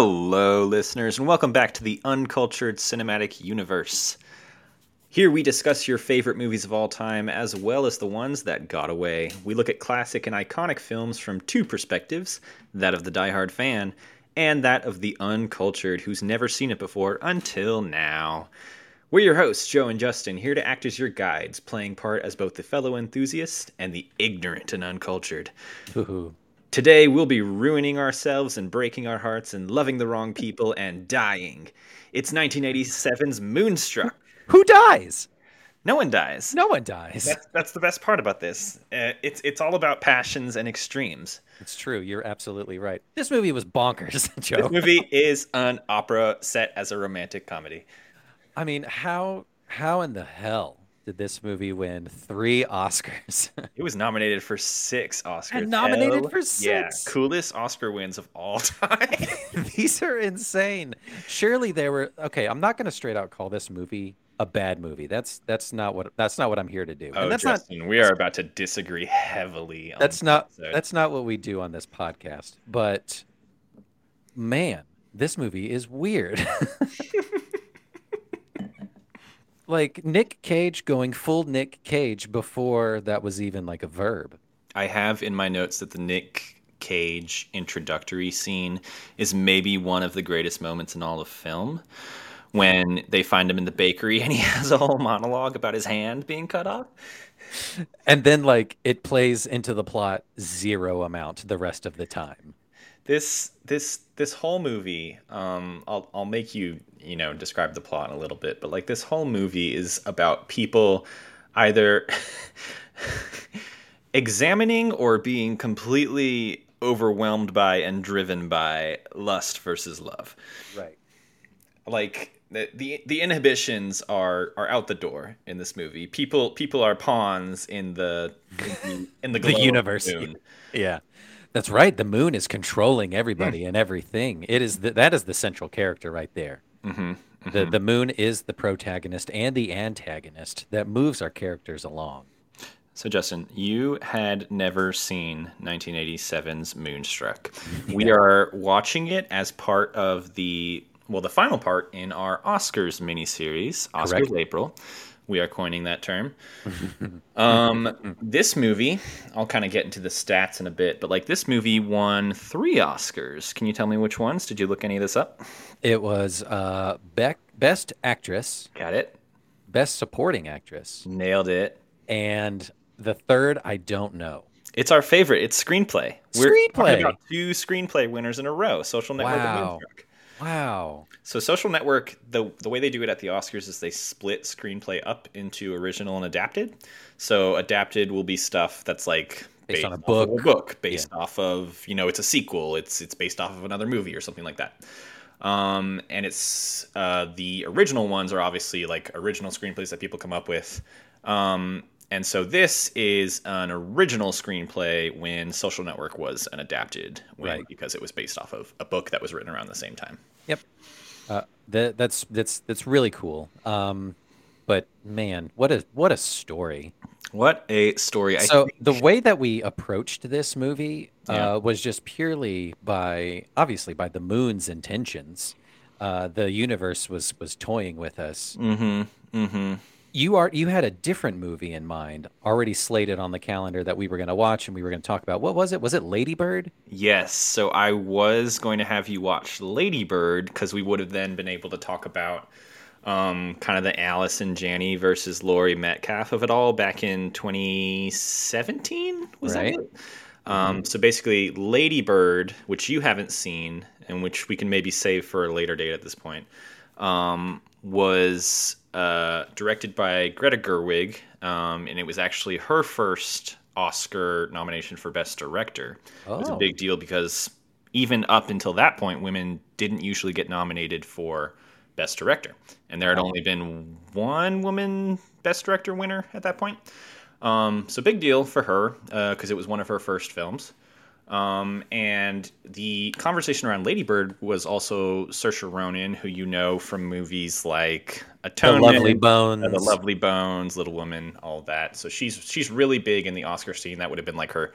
Hello, listeners, and welcome back to the Uncultured Cinematic Universe. Here we discuss your favorite movies of all time, as well as the ones that got away. We look at classic and iconic films from two perspectives that of the diehard fan, and that of the uncultured who's never seen it before until now. We're your hosts, Joe and Justin, here to act as your guides, playing part as both the fellow enthusiast and the ignorant and uncultured. Ooh. Today, we'll be ruining ourselves and breaking our hearts and loving the wrong people and dying. It's 1987's Moonstruck. Who dies? No one dies. No one dies. That's, that's the best part about this. Uh, it's it's all about passions and extremes. It's true. You're absolutely right. This movie was bonkers, Joe. This movie is an opera set as a romantic comedy. I mean, how how in the hell did this movie win three Oscars? It was nominated for six Oscars. And nominated Hell for Yeah, coolest Oscar wins of all time. These are insane. Surely they were okay. I'm not going to straight out call this movie a bad movie. That's that's not what that's not what I'm here to do. oh, and that's Justin, we are about to disagree heavily. On that's not episode. that's not what we do on this podcast. But man, this movie is weird. like Nick Cage going full Nick Cage before that was even like a verb. I have in my notes that the Nick Cage introductory scene is maybe one of the greatest moments in all of film. When they find him in the bakery and he has a whole monologue about his hand being cut off. And then like it plays into the plot zero amount the rest of the time. This this this whole movie, um, I'll I'll make you you know describe the plot in a little bit, but like this whole movie is about people either examining or being completely overwhelmed by and driven by lust versus love. Right. like the, the the inhibitions are are out the door in this movie. People people are pawns in the in the, in the, The universe. Yeah. That's right. The moon is controlling everybody and everything. It is the, that is the central character right there. hmm The the moon is the protagonist and the antagonist that moves our characters along. So Justin, you had never seen 1987's Moonstruck. We are watching it as part of the well, the final part in our Oscars miniseries, Oscars Correct. April. We are coining that term. um, this movie, I'll kind of get into the stats in a bit, but like this movie won three Oscars. Can you tell me which ones? Did you look any of this up? It was uh, Beck, best actress, Got it. best supporting actress, Nailed it. and the third I don't know. It's our favorite. It's screenplay. Screenplay. talking about two screenplay winners in a row. Social Network and Wow. Wow. So Social Network, the the way they do it at the Oscars is they split screenplay up into original and adapted. So adapted will be stuff that's like Based on a book. a book, based off of you know it's a sequel, it's it's based off of another movie or something like that. Um, and it's uh, the original ones are obviously like original screenplays that people come up with. Um, and so this is an original screenplay when Social Network was an adapted Right. because it was based off of a book that was written around the same time. Yep. Uh, that that's that's that's really cool. Um, but man, what a what a story. What a story! So think- the way that we approached this movie Yeah. uh, was just purely by obviously by the moon's intentions. Uh, the universe was was toying with us. Mhm, mhm. You are you had a different movie in mind already slated on the calendar that we were going to watch and we were going to talk about. What was it? Was it Lady Bird? Yes, so I was going to have you watch Lady Bird because we would have then been able to talk about um, kind of the Allison Janney versus Laurie Metcalf of it all back in 2017. Was Right. that it? Um, so basically, Lady Bird, which you haven't seen and which we can maybe save for a later date at this point, um, was uh, directed by Greta Gerwig, um, and it was actually her first Oscar nomination for Best Director. It was a Oh. big deal because even up until that point, women didn't usually get nominated for Best Director, and there had only been one woman Best Director winner at that point. Um, so big deal for her because it was one of her first films. Um, and the conversation around Lady Bird was also Saoirse Ronan, who you know from movies like The Atonement, Lovely Bones. uh, The Lovely Bones, Little Woman, all that. So she's she's really big in the Oscar scene. That would have been like her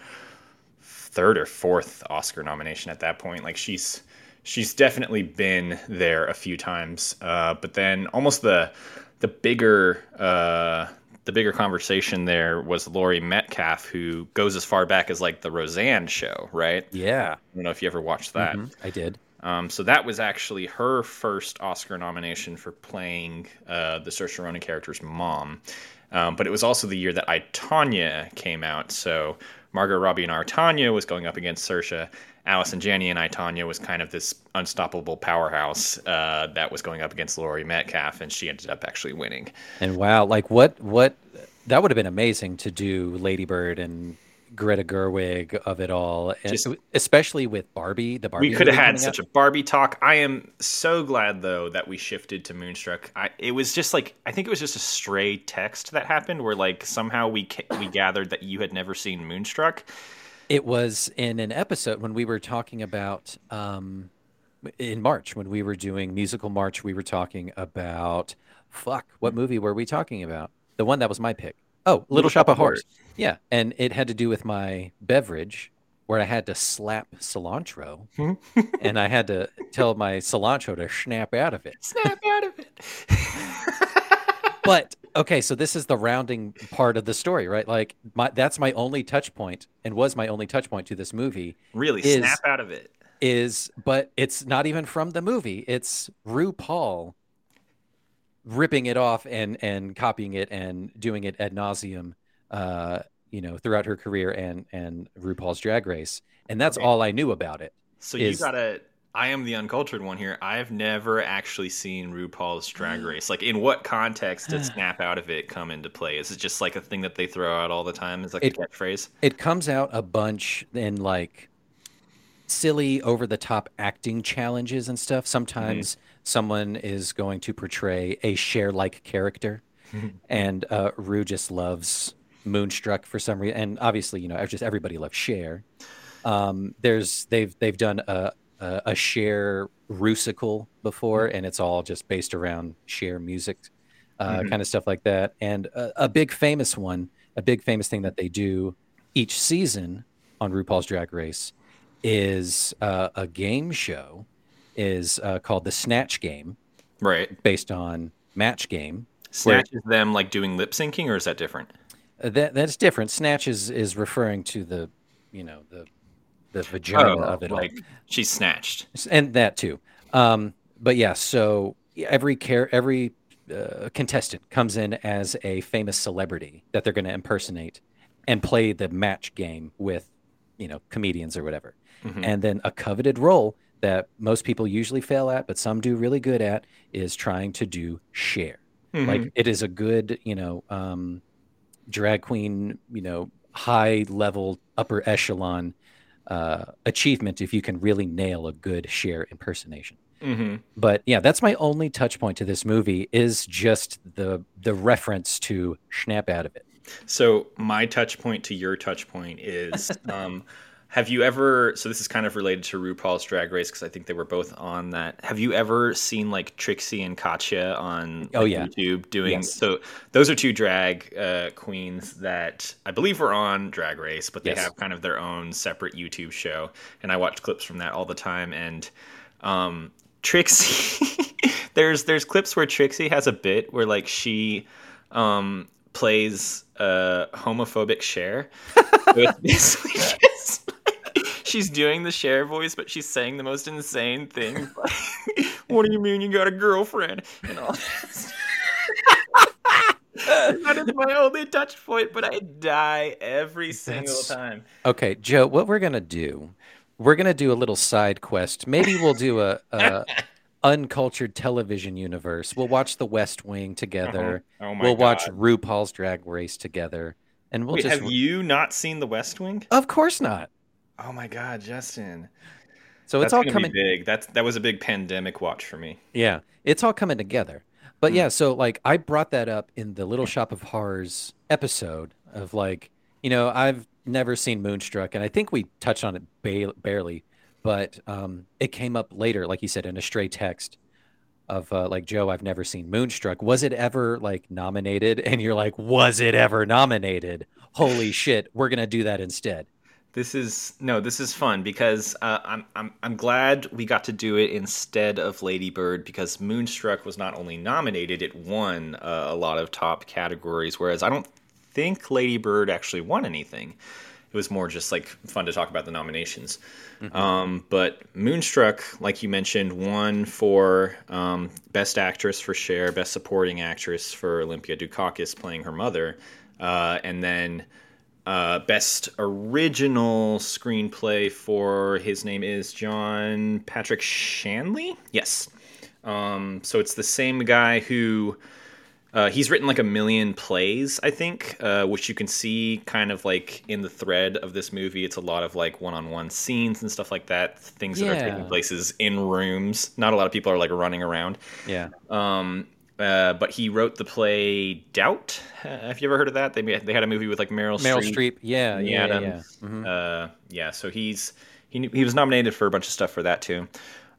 third or fourth Oscar nomination at that point. Like she's she's definitely been there a few times. Uh, but then almost the the bigger uh, the bigger conversation there was Laurie Metcalf, who goes as far back as like the Roseanne show, right? Yeah. I don't know if you ever watched that. Mhm, I did. Um, so that was actually her first Oscar nomination for playing uh, the Saoirse Ronan character's mom. Um, but it was also the year that I, Tonya came out. So Margot Robbie and I, Tonya was going up against Saoirse. Allison Janney and I, Tonya was kind of this unstoppable powerhouse uh, that was going up against Laurie Metcalf, and she ended up actually winning. And wow, like what what that would have been amazing to do Lady Bird and Greta Gerwig of it all, and Just- especially with Barbie. The Barbie we could have had such out. a Barbie talk. I am so glad though that we shifted to Moonstruck. I, it was just like I think it was just a stray text that happened where like somehow we ca- we gathered that you had never seen Moonstruck. It was in an episode when we were talking about um, in March when we were doing musical March. We were talking about fuck. What movie were we talking about? The one that was my pick. Oh, Little, Shop of Horrors. Yeah, and it had to do with my beverage where I had to slap cilantro, and I had to tell my cilantro to snap out of it. Snap out of it. But okay, so this is the rounding part of the story, right? Like my that's my only touch point and was my only touch point to this movie really Is- snap out of it. is but it's not even from the movie. It's RuPaul ripping it off and and copying it and doing it ad nauseum uh you know throughout her career and and RuPaul's drag race. And that's Okay. all I knew about it. So is- you gotta. I am the uncultured one here. I've never actually seen RuPaul's Drag Race. Like, in what context did "snap out of it" come into play? Is it just like a thing that they throw out all the time as like It- a catchphrase? It comes out a bunch in like silly over the top acting challenges and stuff. Sometimes someone is going to portray a Cher like character and uh Ru just loves Moonstruck for some reason and obviously, you know, just everybody loves Cher. Um there's they've they've done a a, a Cher Rusical before and it's all just based around Cher music uh, Mhm. kind of stuff like that. And a, a big famous one, a big famous thing that they do each season on RuPaul's Drag Race is uh, a game show is uh, called the Snatch Game, Right. based on Match Game. Snatch is them like doing lip syncing, or is that different? Uh, that that's different. Snatch is is referring to the, you know, the the vagina of it all. Oh, like she's snatched. and that too. Um, but yeah, so every care every uh, contestant comes in as a famous celebrity that they're going to impersonate and play the match game with, you know, comedians or whatever. Mhm. And then a coveted role that most people usually fail at, but some do really good at, is trying to do Cher. Mhm. Like it is a good, you know, um, drag queen, you know, high level, upper echelon uh, achievement if you can really nail a good Cher impersonation. Mhm. But yeah, that's my only touch point to this movie is just the the reference to snap out of it. So my touch point to your touch point is um have you ever so this is kind of related to RuPaul's Drag Race because I think they were both on that. Have you ever seen like Trixie and Katya on Oh, yeah. YouTube doing Yes. so those are two drag uh, queens that I believe were on Drag Race, but they Yes. have kind of their own separate YouTube show and I watch clips from that all the time and um Trixie there's there's clips where Trixie has a bit where like she um plays a homophobic Cher. With basically just, like, she's doing the Cher voice, but she's saying the most insane things. Like, what do you mean you got a girlfriend? And all that. that is my only touch point, but I die every single That's- time. Okay, Joe, what we're gonna do? We're gonna do a little side quest. Maybe we'll do a, a uncultured television universe. We'll watch The West Wing together. Oh my we'll watch God. RuPaul's Drag Race together, and we'll Wait, just. have you not seen The West Wing? Of course not. Oh my God, Justin. So That's it's all coming. big. That's that was a big pandemic watch for me. Yeah, it's all coming together. But Hmm. yeah, so like I brought that up in the Little Shop of Horrors episode of like, you know, I've never seen Moonstruck, and I think we touched on it ba- barely, but um, it came up later, like you said, in a stray text of uh, like Joe, I've never seen Moonstruck. Was it ever like nominated? And you're like, was it ever nominated? Holy shit, we're gonna do that instead. This is no, this is fun because uh, I'm I'm I'm glad we got to do it instead of Lady Bird because Moonstruck was not only nominated, it won uh, a lot of top categories. Whereas I don't think Lady Bird actually won anything. It was more just like fun to talk about the nominations. Mm-hmm. Um, but Moonstruck, like you mentioned, won for um, Best Actress for Cher, Best Supporting Actress for Olympia Dukakis playing her mother, uh, and then uh, best original screenplay for his name is John Patrick Shanley. Yes. Um, so it's the same guy who uh, he's written like a million plays, I think, uh, which you can see kind of like in the thread of this movie. It's a lot of like one-on-one scenes and stuff like that. Things that are taking places in rooms. Not a lot of people are like running around. Yeah. Um, uh, but he wrote the play Doubt. Uh, have you ever heard of that? They they had a movie with like Meryl, Meryl Streep. Streep. Yeah, yeah, Adams. yeah. Mm-hmm. Uh, yeah. So he's he he was nominated for a bunch of stuff for that too.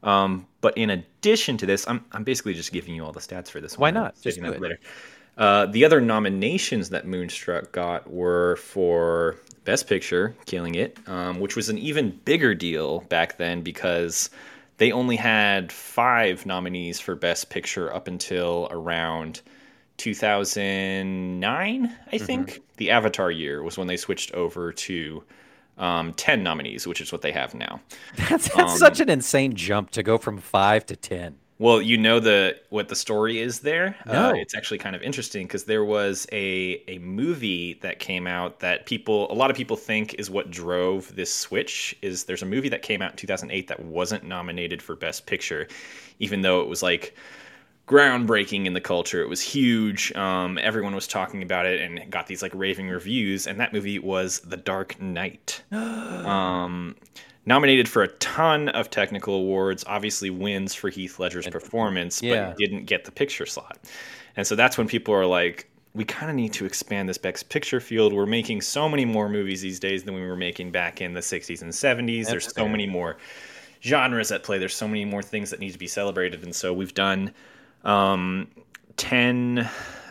Um, but in addition to this, I'm I'm basically just giving you all the stats for this. Why one. not? Just do it. later. Uh, the other nominations that Moonstruck got were for Best Picture, killing it, um, which was an even bigger deal back then because they only had five nominees for Best Picture up until around 2009, I think. Mm-hmm. The Avatar year was when they switched over to um, 10 nominees, which is what they have now. That's, that's um, such an insane jump to go from five to 10. Well, you know the what the story is there. No. Uh, it's actually kind of interesting because there was a a movie that came out that people a lot of people think is what drove this switch. Is there's a movie that came out in 2008 that wasn't nominated for Best Picture, even though it was like groundbreaking in the culture. It was huge. Um, everyone was talking about it and got these like raving reviews. And that movie was The Dark Knight. um, nominated for a ton of technical awards, obviously wins for Heath Ledger's performance, yeah. but didn't get the picture slot. And so that's when people are like, we kind of need to expand this Best Picture field. We're making so many more movies these days than we were making back in the 60s and 70s. That's There's fair. so many more genres at play. There's so many more things that need to be celebrated. And so we've done um, 10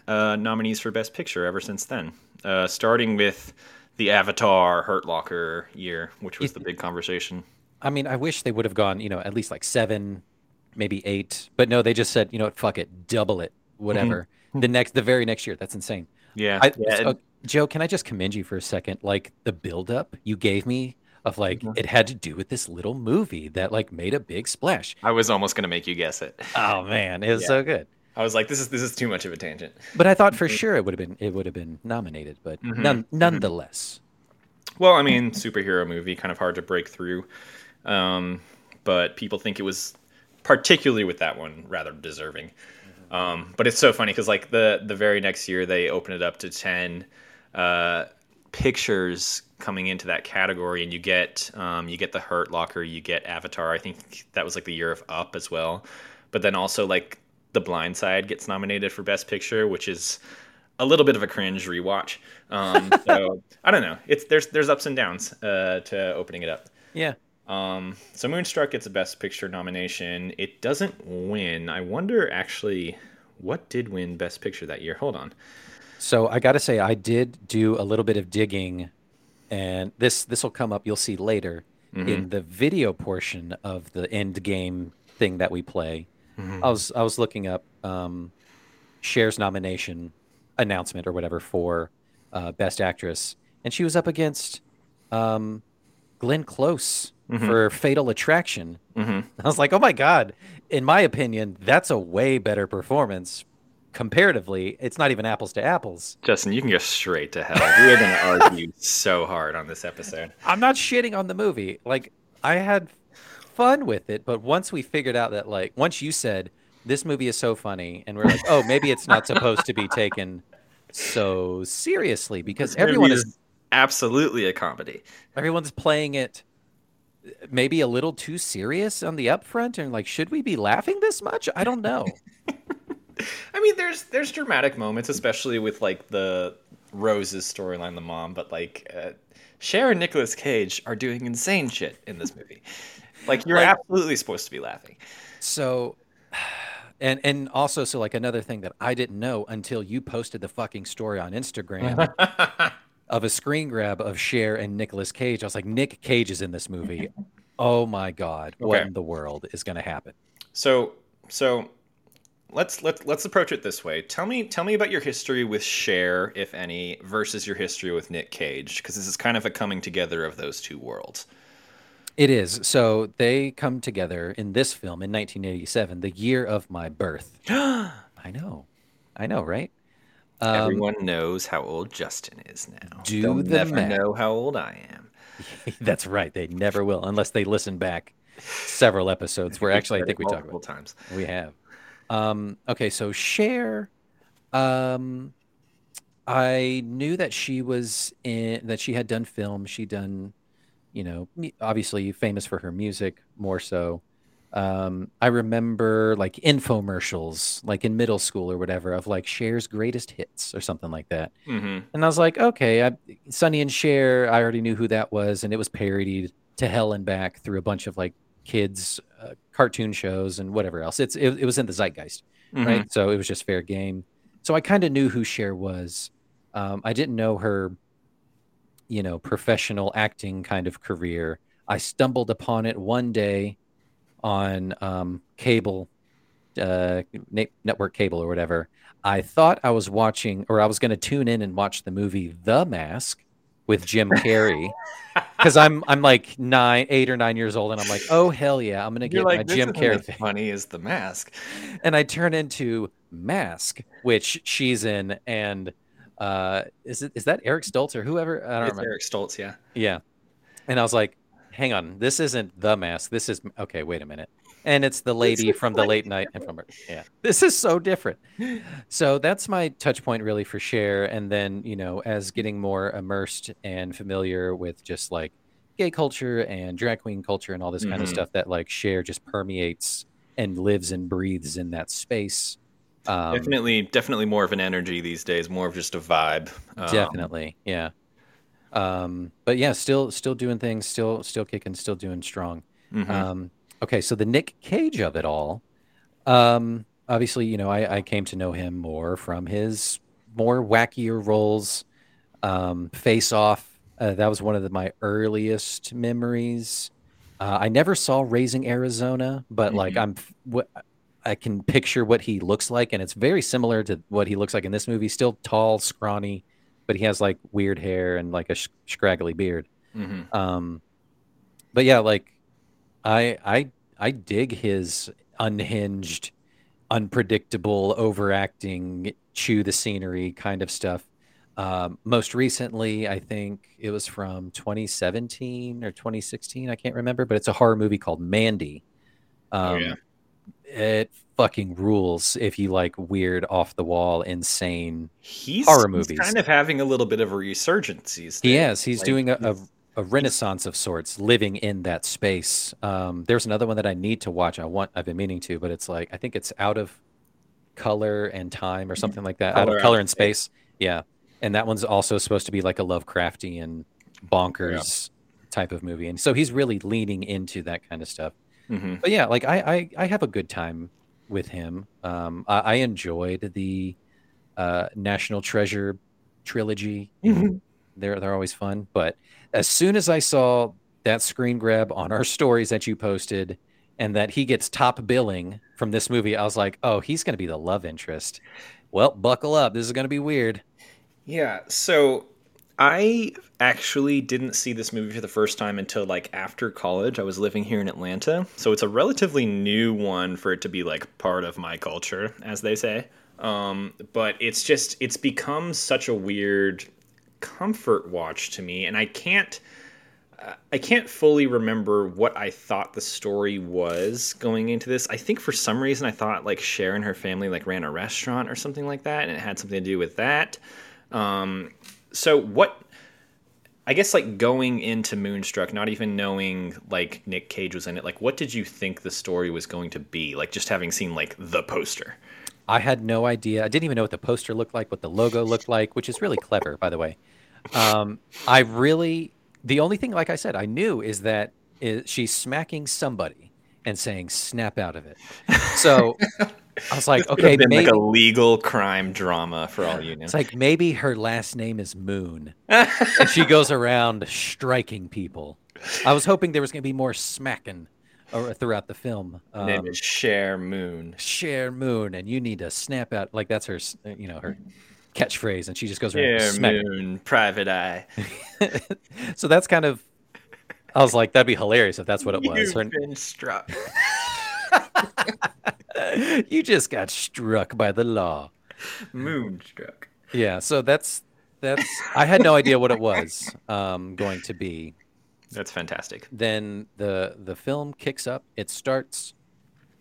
uh, nominees for Best Picture ever since then, uh, starting with the Avatar Hurt Locker year, which was the big conversation. I mean, I wish they would have gone, you know, at least like seven, maybe eight. But no, they just said, you know what, fuck it, double it, whatever. Mm-hmm. the next, the very next year. That's insane. Yeah. I, yeah so, Joe, can I just commend you for a second? Like the buildup you gave me of like mm-hmm. it had to do with this little movie that like made a big splash. I was almost gonna make you guess it. Oh man, it was yeah. so good. I was like, this is this is too much of a tangent. But I thought for sure it would have been it would have been nominated, but mm-hmm. none, mm-hmm. nonetheless. Well, I mean, superhero movie, kind of hard to break through. Um, but people think it was particularly with that one rather deserving. Mm-hmm. Um, but it's so funny because like the the very next year they open it up to ten uh, pictures coming into that category, and you get um, you get the Hurt Locker, you get Avatar. I think that was like the year of Up as well. But then also like The Blind Side gets nominated for Best Picture, which is a little bit of a cringe rewatch. Um, so I don't know. It's there's there's ups and downs uh, to opening it up. Yeah. Um, so Moonstruck gets a Best Picture nomination. It doesn't win. I wonder actually what did win Best Picture that year. Hold on. So I got to say, I did do a little bit of digging, and this this will come up. You'll see later mm-hmm. in the video portion of the end game thing that we play. Mm-hmm. I was I was looking up um, Cher's nomination announcement or whatever for uh, Best Actress, and she was up against um, Glenn Close mm-hmm. for Fatal Attraction. Mm-hmm. I was like, oh my god! In my opinion, that's a way better performance. Comparatively, it's not even apples to apples. Justin, you can go straight to hell. We are going to argue so hard on this episode. I'm not shitting on the movie. Like, I had fun with it, but once we figured out that, like, once you said this movie is so funny, and we're like, oh, maybe it's not supposed to be taken so seriously because everyone is, is absolutely a comedy. Everyone's playing it maybe a little too serious on the upfront and like should we be laughing this much? I don't know. I mean there's there's dramatic moments especially with like the Rose's storyline the mom but like uh, Cher and Nicolas Cage are doing insane shit in this movie. Like you're like, absolutely supposed to be laughing. So and and also, so like another thing that I didn't know until you posted the fucking story on Instagram of a screen grab of Cher and Nicolas Cage. I was like, Nick Cage is in this movie. Oh my god, what Okay. in the world is going to happen? So so let's let's let's approach it this way. Tell me tell me about your history with Cher, if any, versus your history with Nick Cage, because this is kind of a coming together of those two worlds. It is. So they come together in this film in 1987, the year of my birth. I know. I know, right? Um, Everyone knows how old Justin is now. Do They'll the never math. know how old I am. that's right. They never will unless they listen back several episodes where actually I think we talk multiple about times. We have. Um, okay, so Cher, um, I knew that she was in that she had done film. She done, you know, obviously famous for her music more so. Um, I remember like infomercials, like in middle school or whatever, of like Cher's greatest hits or something like that. hmm And I was like, okay, I, Sonny and Cher, I already knew who that was, and it was parodied to hell and back through a bunch of like kids uh, cartoon shows and whatever else. It's it, it was in the zeitgeist, Mm-hmm. right? So it was just fair game. So I kind of knew who Cher was. Um, I didn't know her, you know, professional acting kind of career. I stumbled upon it one day on um, cable, uh, network cable or whatever. I thought I was watching, or I was going to tune in and watch the movie The Mask with Jim Carrey, because I'm I'm like nine, eight or nine years old, and I'm like, oh hell yeah, I'm going to get like my Jim Carrey thing. funny is the mask. and I turn into Mask, which she's in, and uh, is it is that Eric Stoltz or whoever? I don't It's remember. Eric Stoltz, yeah. Yeah. And I was like, hang on, this isn't the mask. This is okay, wait a minute. And it's the lady from the late night and from her. yeah. This is so different. So that's my touch point really for Cher. And then, you know, as getting more immersed and familiar with just like gay culture and drag queen culture and all this kind of stuff that like Cher just permeates and lives and breathes in that space. Um, definitely, definitely more of an energy these days. More of just a vibe. Um, Definitely, yeah. Um, but yeah, still still doing things, still still kicking, still doing strong. mhm. Um, okay, so the Nick Cage of it all. Um, obviously, you know, I, I came to know him more from his more wackier roles. Um, Face Off, uh, that was one of the, my earliest memories. Uh, I never saw Raising Arizona, but like Mhm. I'm, what I can picture what he looks like, and it's very similar to what he looks like in this movie. Still tall, scrawny, but he has like weird hair and like a sh- scraggly beard. Mhm. Um, but yeah, like I I I dig his unhinged, unpredictable, overacting, chew the scenery kind of stuff. Um, most recently, I think it was from 2017 or 2016. I can't remember, but it's a horror movie called Mandy. Um, Oh, yeah. It fucking rules if you like weird, off the wall, insane. He's, horror he's movies. kind of having a little bit of a resurgence these He is. He's Like, doing a, a, he's- a renaissance of sorts, living in that space. Um, there's another one that I need to watch. I want. I've been meaning to, but it's like I think it's out of color and time or something like that. out of color and space. Yeah, and that one's also supposed to be like a Lovecraftian, bonkers type of movie. And so he's really leaning into that kind of stuff. Mhm. But yeah, like I, I, I have a good time with him. Um, I, I enjoyed the uh, National Treasure trilogy. Mhm. They're they're always fun. But as soon as I saw that screen grab on our stories that you posted, and that he gets top billing from this movie, I was like, oh, he's going to be the love interest. Well, buckle up. This is going to be weird. Yeah, so I actually didn't see this movie for the first time until like after college. I was living here in Atlanta, so it's a relatively new one for it to be like part of my culture, as they say. Um, but it's just it's become such a weird comfort watch to me, and I can't. uh, I can't fully remember what I thought the story was going into this. I think for some reason I thought like Cher and her family like ran a restaurant or something like that, and it had something to do with that. Um, so what? I guess like going into Moonstruck, not even knowing like Nick Cage was in it. Like, what did you think the story was going to be? Like, just having seen like the poster. I had no idea. I didn't even know what the poster looked like, what the logo looked like, which is really clever, by the way. Um, I really, the only thing, like I said, I knew is that is she's smacking somebody and saying, snap out of it. So I was like, okay, been maybe like a legal crime drama for all you know. it's like maybe her last name is Moon, and she goes around striking people. I was hoping there was going to be more smacking throughout the film. Her name Um, is Cher Moon. Cher Moon, and you need to snap out like that's her, uh, you know, her catchphrase, and she just goes around smacking. Moon, Private Eye. so that's kind of. I was like, that'd be hilarious if that's what it was. You've Her- been struck. you just got struck by the law. Moonstruck. Yeah, so that's that's. I had no idea what it was um, going to be. That's fantastic. Then the the film kicks up. It starts.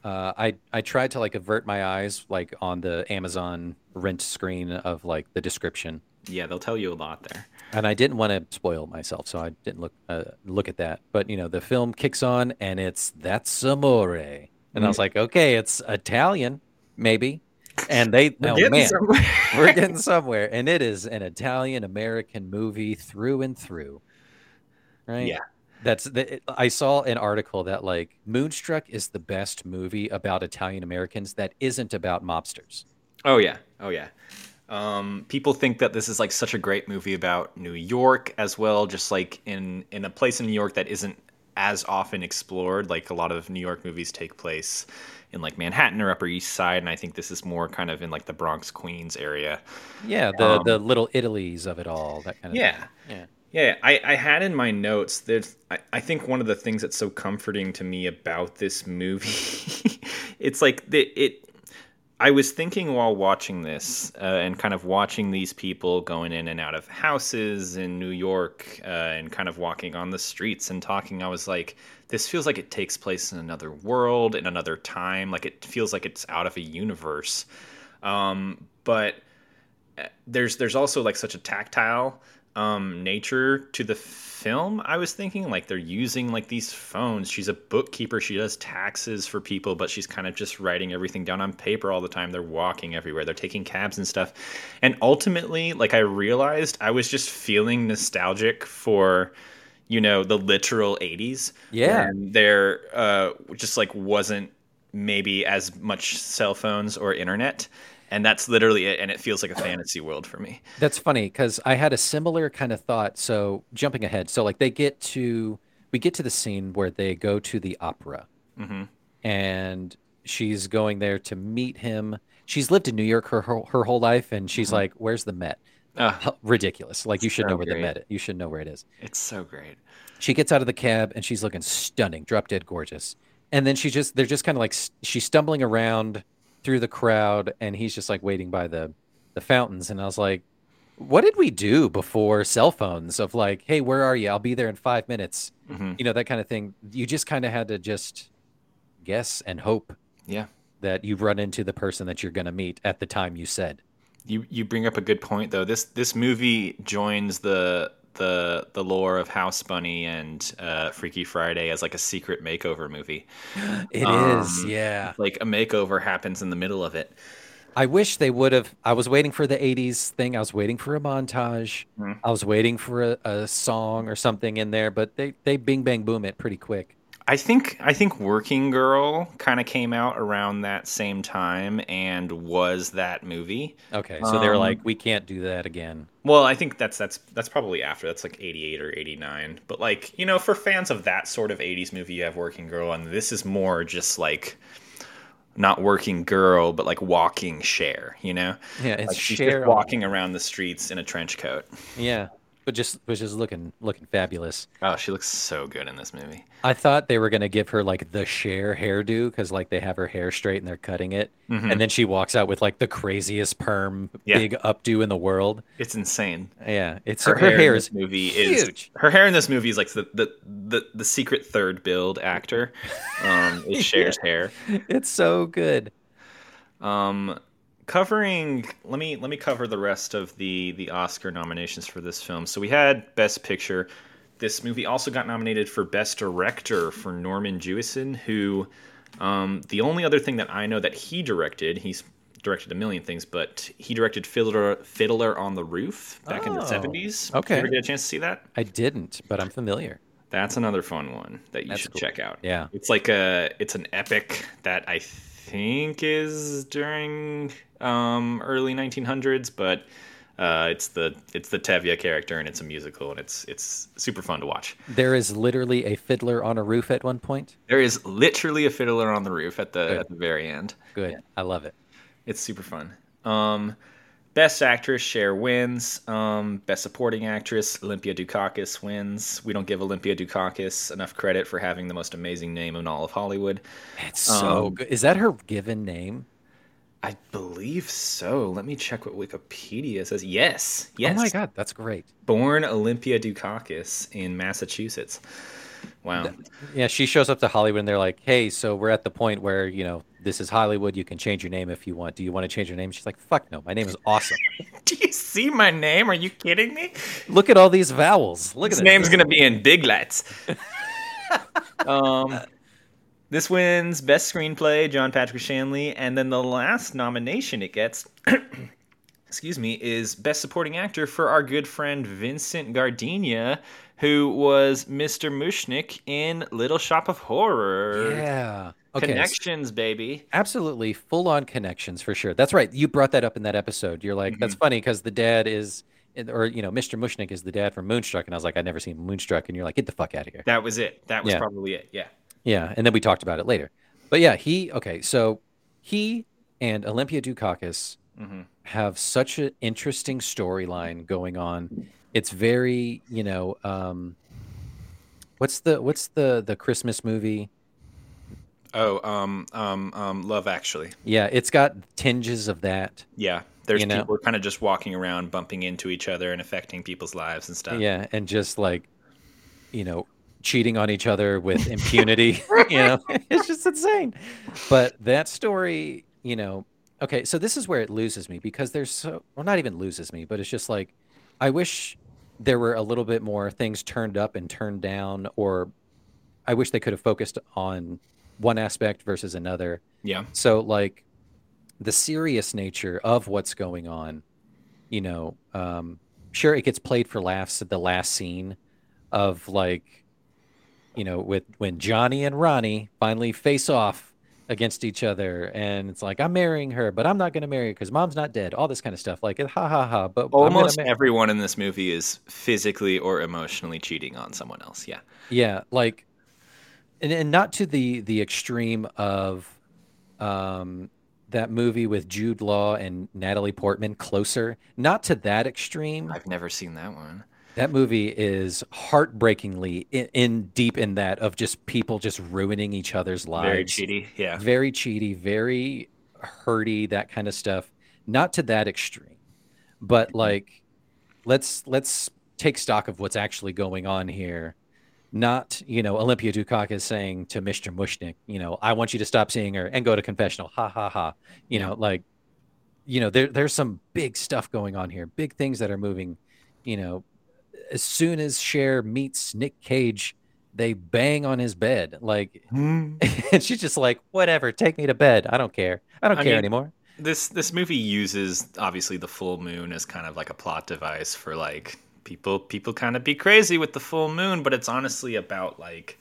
Uh, I I tried to like avert my eyes like on the Amazon rent screen of like the description, Yeah, they'll tell you a lot there. and I didn't want to spoil myself, so I didn't look uh, look at that. But you know, the film kicks on, and it's that's amore, and I was like, okay, it's Italian, maybe, and they oh Getting man, somewhere. we're getting somewhere, and it is an Italian American movie through and through, right? Yeah. That's the, I saw an article that like Moonstruck is the best movie about Italian Americans that isn't about mobsters. Oh yeah, oh yeah. Um, people think that this is like such a great movie about New York as well, just like in in a place in New York that isn't as often explored. Like a lot of New York movies take place in like Manhattan or Upper East Side, and I think this is more kind of in like the Bronx, Queens area. Yeah, the Um, the little Italies of it all, that kind of Yeah. thing. Yeah. Yeah, I, I had in my notes there's I, I think one of the things that's so comforting to me about this movie it's like the, it I was thinking while watching this uh, and kind of watching these people going in and out of houses in New York uh, and kind of walking on the streets and talking I was like this feels like it takes place in another world in another time like it feels like it's out of a universe. Um, but uh, there's there's also like such a tactile um nature to the film i was thinking like they're using like these phones. She's a bookkeeper. She does taxes for people but she's kind of just writing everything down on paper all the time. They're walking everywhere. They're taking cabs and stuff. And ultimately like i realized i was just feeling nostalgic for you know the literal 80s Yeah. there uh just like wasn't maybe as much cell phones or internet and that's literally it and it feels like a fantasy world for me That's funny because I had a similar kind of thought. So jumping ahead, so like they get to we get to the scene where they go to the opera, Mhm. and she's going there to meet him. She's lived in New York her her, her whole life, and she's like, "Where's the Met?" Ah, Ridiculous! Like you should So know where the great. Met. You should know where it is. it's so great She gets out of the cab and she's looking stunning, drop dead gorgeous. And then she just they're just kind of like she's stumbling around through the crowd and he's just like waiting by the the fountains and I was like what did we do before cell phones of like hey where are you I'll be there in 5 minutes. Mhm. You know that kind of thing. You just kind of had to just guess and hope yeah that you've run into the person that you're going to meet at the time you said. you you bring up a good point though this this movie joins the the the lore of house bunny and uh, freaky friday as like a secret makeover movie It is, Um, yeah. like a makeover happens in the middle of it I wish they would have. I was waiting for the 80s thing. I was waiting for a montage. Mhm. I was waiting for a, a song or something in there, but they, they bing bang boom it pretty quick. I think I think Working Girl kind of came out around that same time and was that movie. Okay, so they were Um, like, we can't do that again. Well, I think that's that's that's probably after. That's like 88 or 89. But like, you know, for fans of that sort of 80s movie, you have Working Girl and this is more just like not Working Girl, but like walking Cher. you know? Yeah, it's Like she's just walking around the streets in a trench coat. Yeah, but just was just looking looking fabulous. Oh, she looks so good in this movie. I thought they were gonna give her like the Cher hairdo because like they have her hair straight and they're cutting it, and then she walks out with like the craziest perm, Mm-hmm. Yeah. big updo in the world. It's insane. Yeah, it's her, her, hair, hair in is this movie is huge. her hair in this movie is like the the the, the secret third build actor. Um, is Cher's hair. It's so good. Um, covering let me let me cover the rest of the the Oscar nominations for this film. So we had Best Picture. This movie also got nominated for Best Director for Norman Jewison, who um, the only other thing that I know that he directed, he's directed a million things, but he directed Fiddler Fiddler on the Roof back in the Oh, seventies. okay. you ever get a chance to see that? I didn't, but I'm familiar. That's another fun one that you That's should cool. check out. Yeah. It's like a it's an epic that I think is during um, early 1900s, but uh, it's the it's the Tevye character, and it's a musical, and it's it's super fun to watch. There is literally a fiddler on a roof at one point. There is literally a fiddler on the roof at the Good. at the very end. Good, I love it. It's super fun. Um, best actress, Cher wins. Um, best supporting actress, Olympia Dukakis wins. We don't give Olympia Dukakis enough credit for having the most amazing name in all of Hollywood. It's so Um, good. Is that her given name? I believe so. Let me check what Wikipedia says. Yes, yes. Oh my god, that's great. Born Olympia Dukakis in Massachusetts. Wow. Yeah, she shows up to Hollywood and they're like, "Hey, so we're at the point where you know this is Hollywood. You can change your name if you want. Do you want to change your name?" She's like, "Fuck no, my name is awesome. Do you see my name? Are you kidding me? Look at all these vowels. Look at His this. name's gonna be in big lights. um, this wins best screenplay, John Patrick Shanley, and then the last nomination it gets, excuse me, is best supporting actor for our good friend Vincent Gardenia, who was Mr. Mushnik in Little Shop of Horror. Yeah. Okay. Connections, baby. Absolutely, full on connections for sure. That's right. You brought that up in that episode. You're like, Mm-hmm. that's funny because the dad is, or you know, Mr. Mushnik is the dad from Moonstruck, and I was like, I've never seen Moonstruck, and you're like, get the fuck out of here. That was it. That was Yeah. probably it. Yeah. Yeah, and then we talked about it later. But yeah, he okay. So he and Olympia Dukakis hmm have such an interesting storyline going on. It's very, you know, um, what's the what's the the Christmas movie? Oh, um, um, um, Love Actually. Yeah, it's got tinges of that. Yeah, there's You know? people kind of just walking around, bumping into each other, and affecting people's lives and stuff. Yeah, and just like, you know, cheating on each other with impunity. you know, it's just insane. But that story, you know, okay, so this is where it loses me because there's so, well, not even loses me, but it's just like, I wish there were a little bit more things turned up and turned down, or I wish they could have focused on one aspect versus another. Yeah. So like the serious nature of what's going on, you know, um, sure it gets played for laughs at the last scene of like, you know, with when Johnny and Ronnie finally face off against each other, and it's like I'm marrying her, but I'm not going to marry her because mom's not dead. All this kind of stuff, like ha ha ha. But Almost ma- everyone in this movie is physically or emotionally cheating on someone else. Yeah. Yeah, like, and, and not to the the extreme of, um, that movie with Jude Law and Natalie Portman, Closer. Not to that extreme. I've never seen that one. That movie is heartbreakingly in, in deep in that of just people just ruining each other's lives. Very cheaty. Yeah. Very cheaty, very hurty, that kind of stuff. Not to that extreme, but like, let's let's take stock of what's actually going on here. Not, you know, Olympia Dukakis saying to Mr. Mushnik, you know, I want you to stop seeing her and go to confessional. Ha ha ha. You know, like, you know, there there's some big stuff going on here, big things that are moving. You know, as soon as Cher meets Nick Cage, they bang on his bed. Like, hmm. and she's just like, whatever, take me to bed. I don't care. I don't I care mean, anymore. This this movie uses obviously the full moon as kind of like a plot device for like people people kind of be crazy with the full moon, but it's honestly about like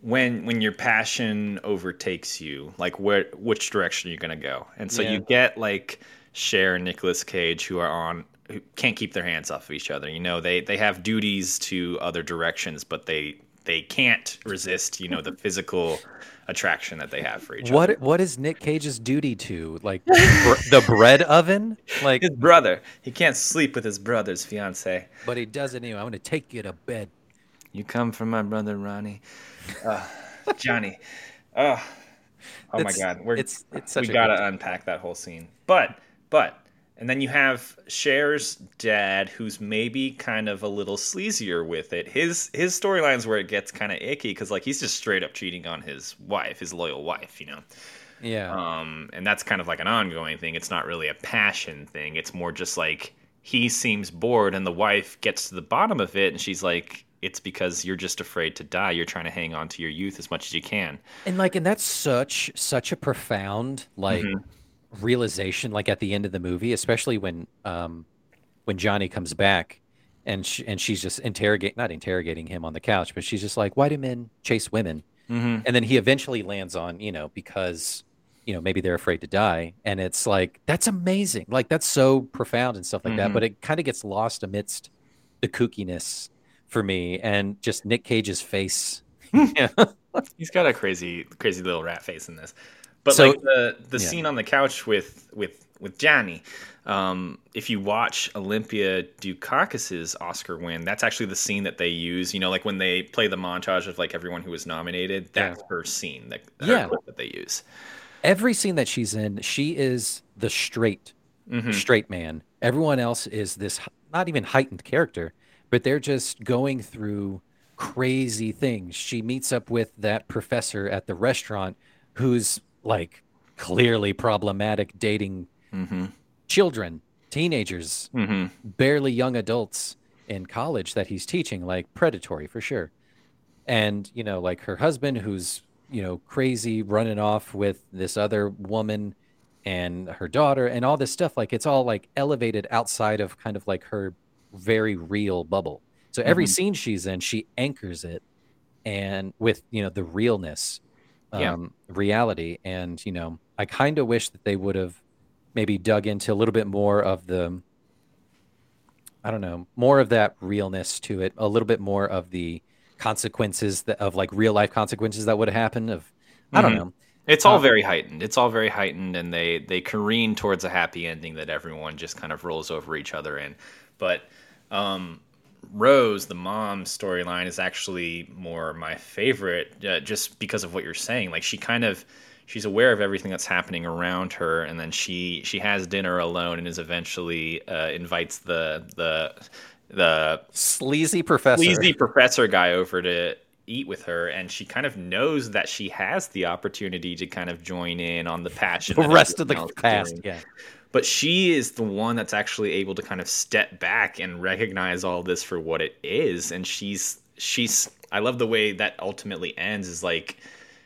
when when your passion overtakes you, like where which direction you're gonna go. And so Yeah. you get like Cher and Nicolas Cage who are on who can't keep their hands off of each other. You know, they they have duties to other directions, but they they can't resist, you know, the physical attraction that they have for each other. What what is Nick Cage's duty to like br- the bread oven? Like, His brother. He can't sleep with his brother's fiance. but he does it anyway. I'm gonna take you to bed. You come from my brother Ronnie. Uh, Johnny. Oh, oh my God. We're, it's it's such we a gotta unpack that whole scene. But, but, and then you have Cher's dad, who's maybe kind of a little sleazier with it. His his storyline's where it gets kind of icky because like he's just straight up cheating on his wife, his loyal wife, you know. yeah. Um, and that's kind of like an ongoing thing. It's not really a passion thing. It's more just like he seems bored, and the wife gets to the bottom of it, and she's like, "It's because you're just afraid to die. You're trying to hang on to your youth as much as you can." And like, and that's such such a profound like Mm-hmm. Realization. Like at the end of the movie, especially when um when Johnny comes back and sh- and she's just interrogate not interrogating him on the couch, but she's just like, why do men chase women? Mm-hmm. And then he eventually lands on you know because you know maybe they're afraid to die and it's like that's amazing like that's so profound and stuff like that Mhm. but it kind of gets lost amidst the kookiness for me and just nick cage's face yeah He's got a crazy, crazy little rat face in this. But So- like the the yeah. scene on the couch with with with Johnny, um, if you watch Olympia Dukakis's Oscar win, that's actually the scene that they use. You know, like when they play the montage of like everyone who was nominated, that's her scene that her Yeah. that they use. every scene that she's in she is the straight Mhm. straight man everyone else is this not even heightened character but they're just going through crazy things she meets up with that professor at the restaurant who's like clearly problematic dating Mhm. children teenagers Mhm. barely young adults in college that he's teaching like predatory for sure and you know like her husband who's you know crazy running off with this other woman and her daughter and all this stuff like it's all like elevated outside of kind of like her very real bubble so every Mhm. scene she's in she anchors it and with you know the realness Yeah. um reality and you know i kind of wish that they would have maybe dug into a little bit more of the I don't know, more of that realness to it, a little bit more of the consequences that, of like real life consequences that would happen. Of I don't Mhm. know, It's all Um, very heightened. It's all very heightened, and they they careen towards a happy ending that everyone just kind of rolls over each other in. But um, Rose, the mom storyline, is actually more my favorite, uh, just because of what you're saying. Like she kind of she's aware of everything that's happening around her, and then she she has dinner alone, and is eventually uh, invites the the the sleazy professor. sleazy professor guy over to eat with her and she kind of knows that she has the opportunity to kind of join in on the passion the rest of the cast, yeah, but she is the one that's actually able to kind of step back and recognize all this for what it is and she's she's i love the way that ultimately ends is like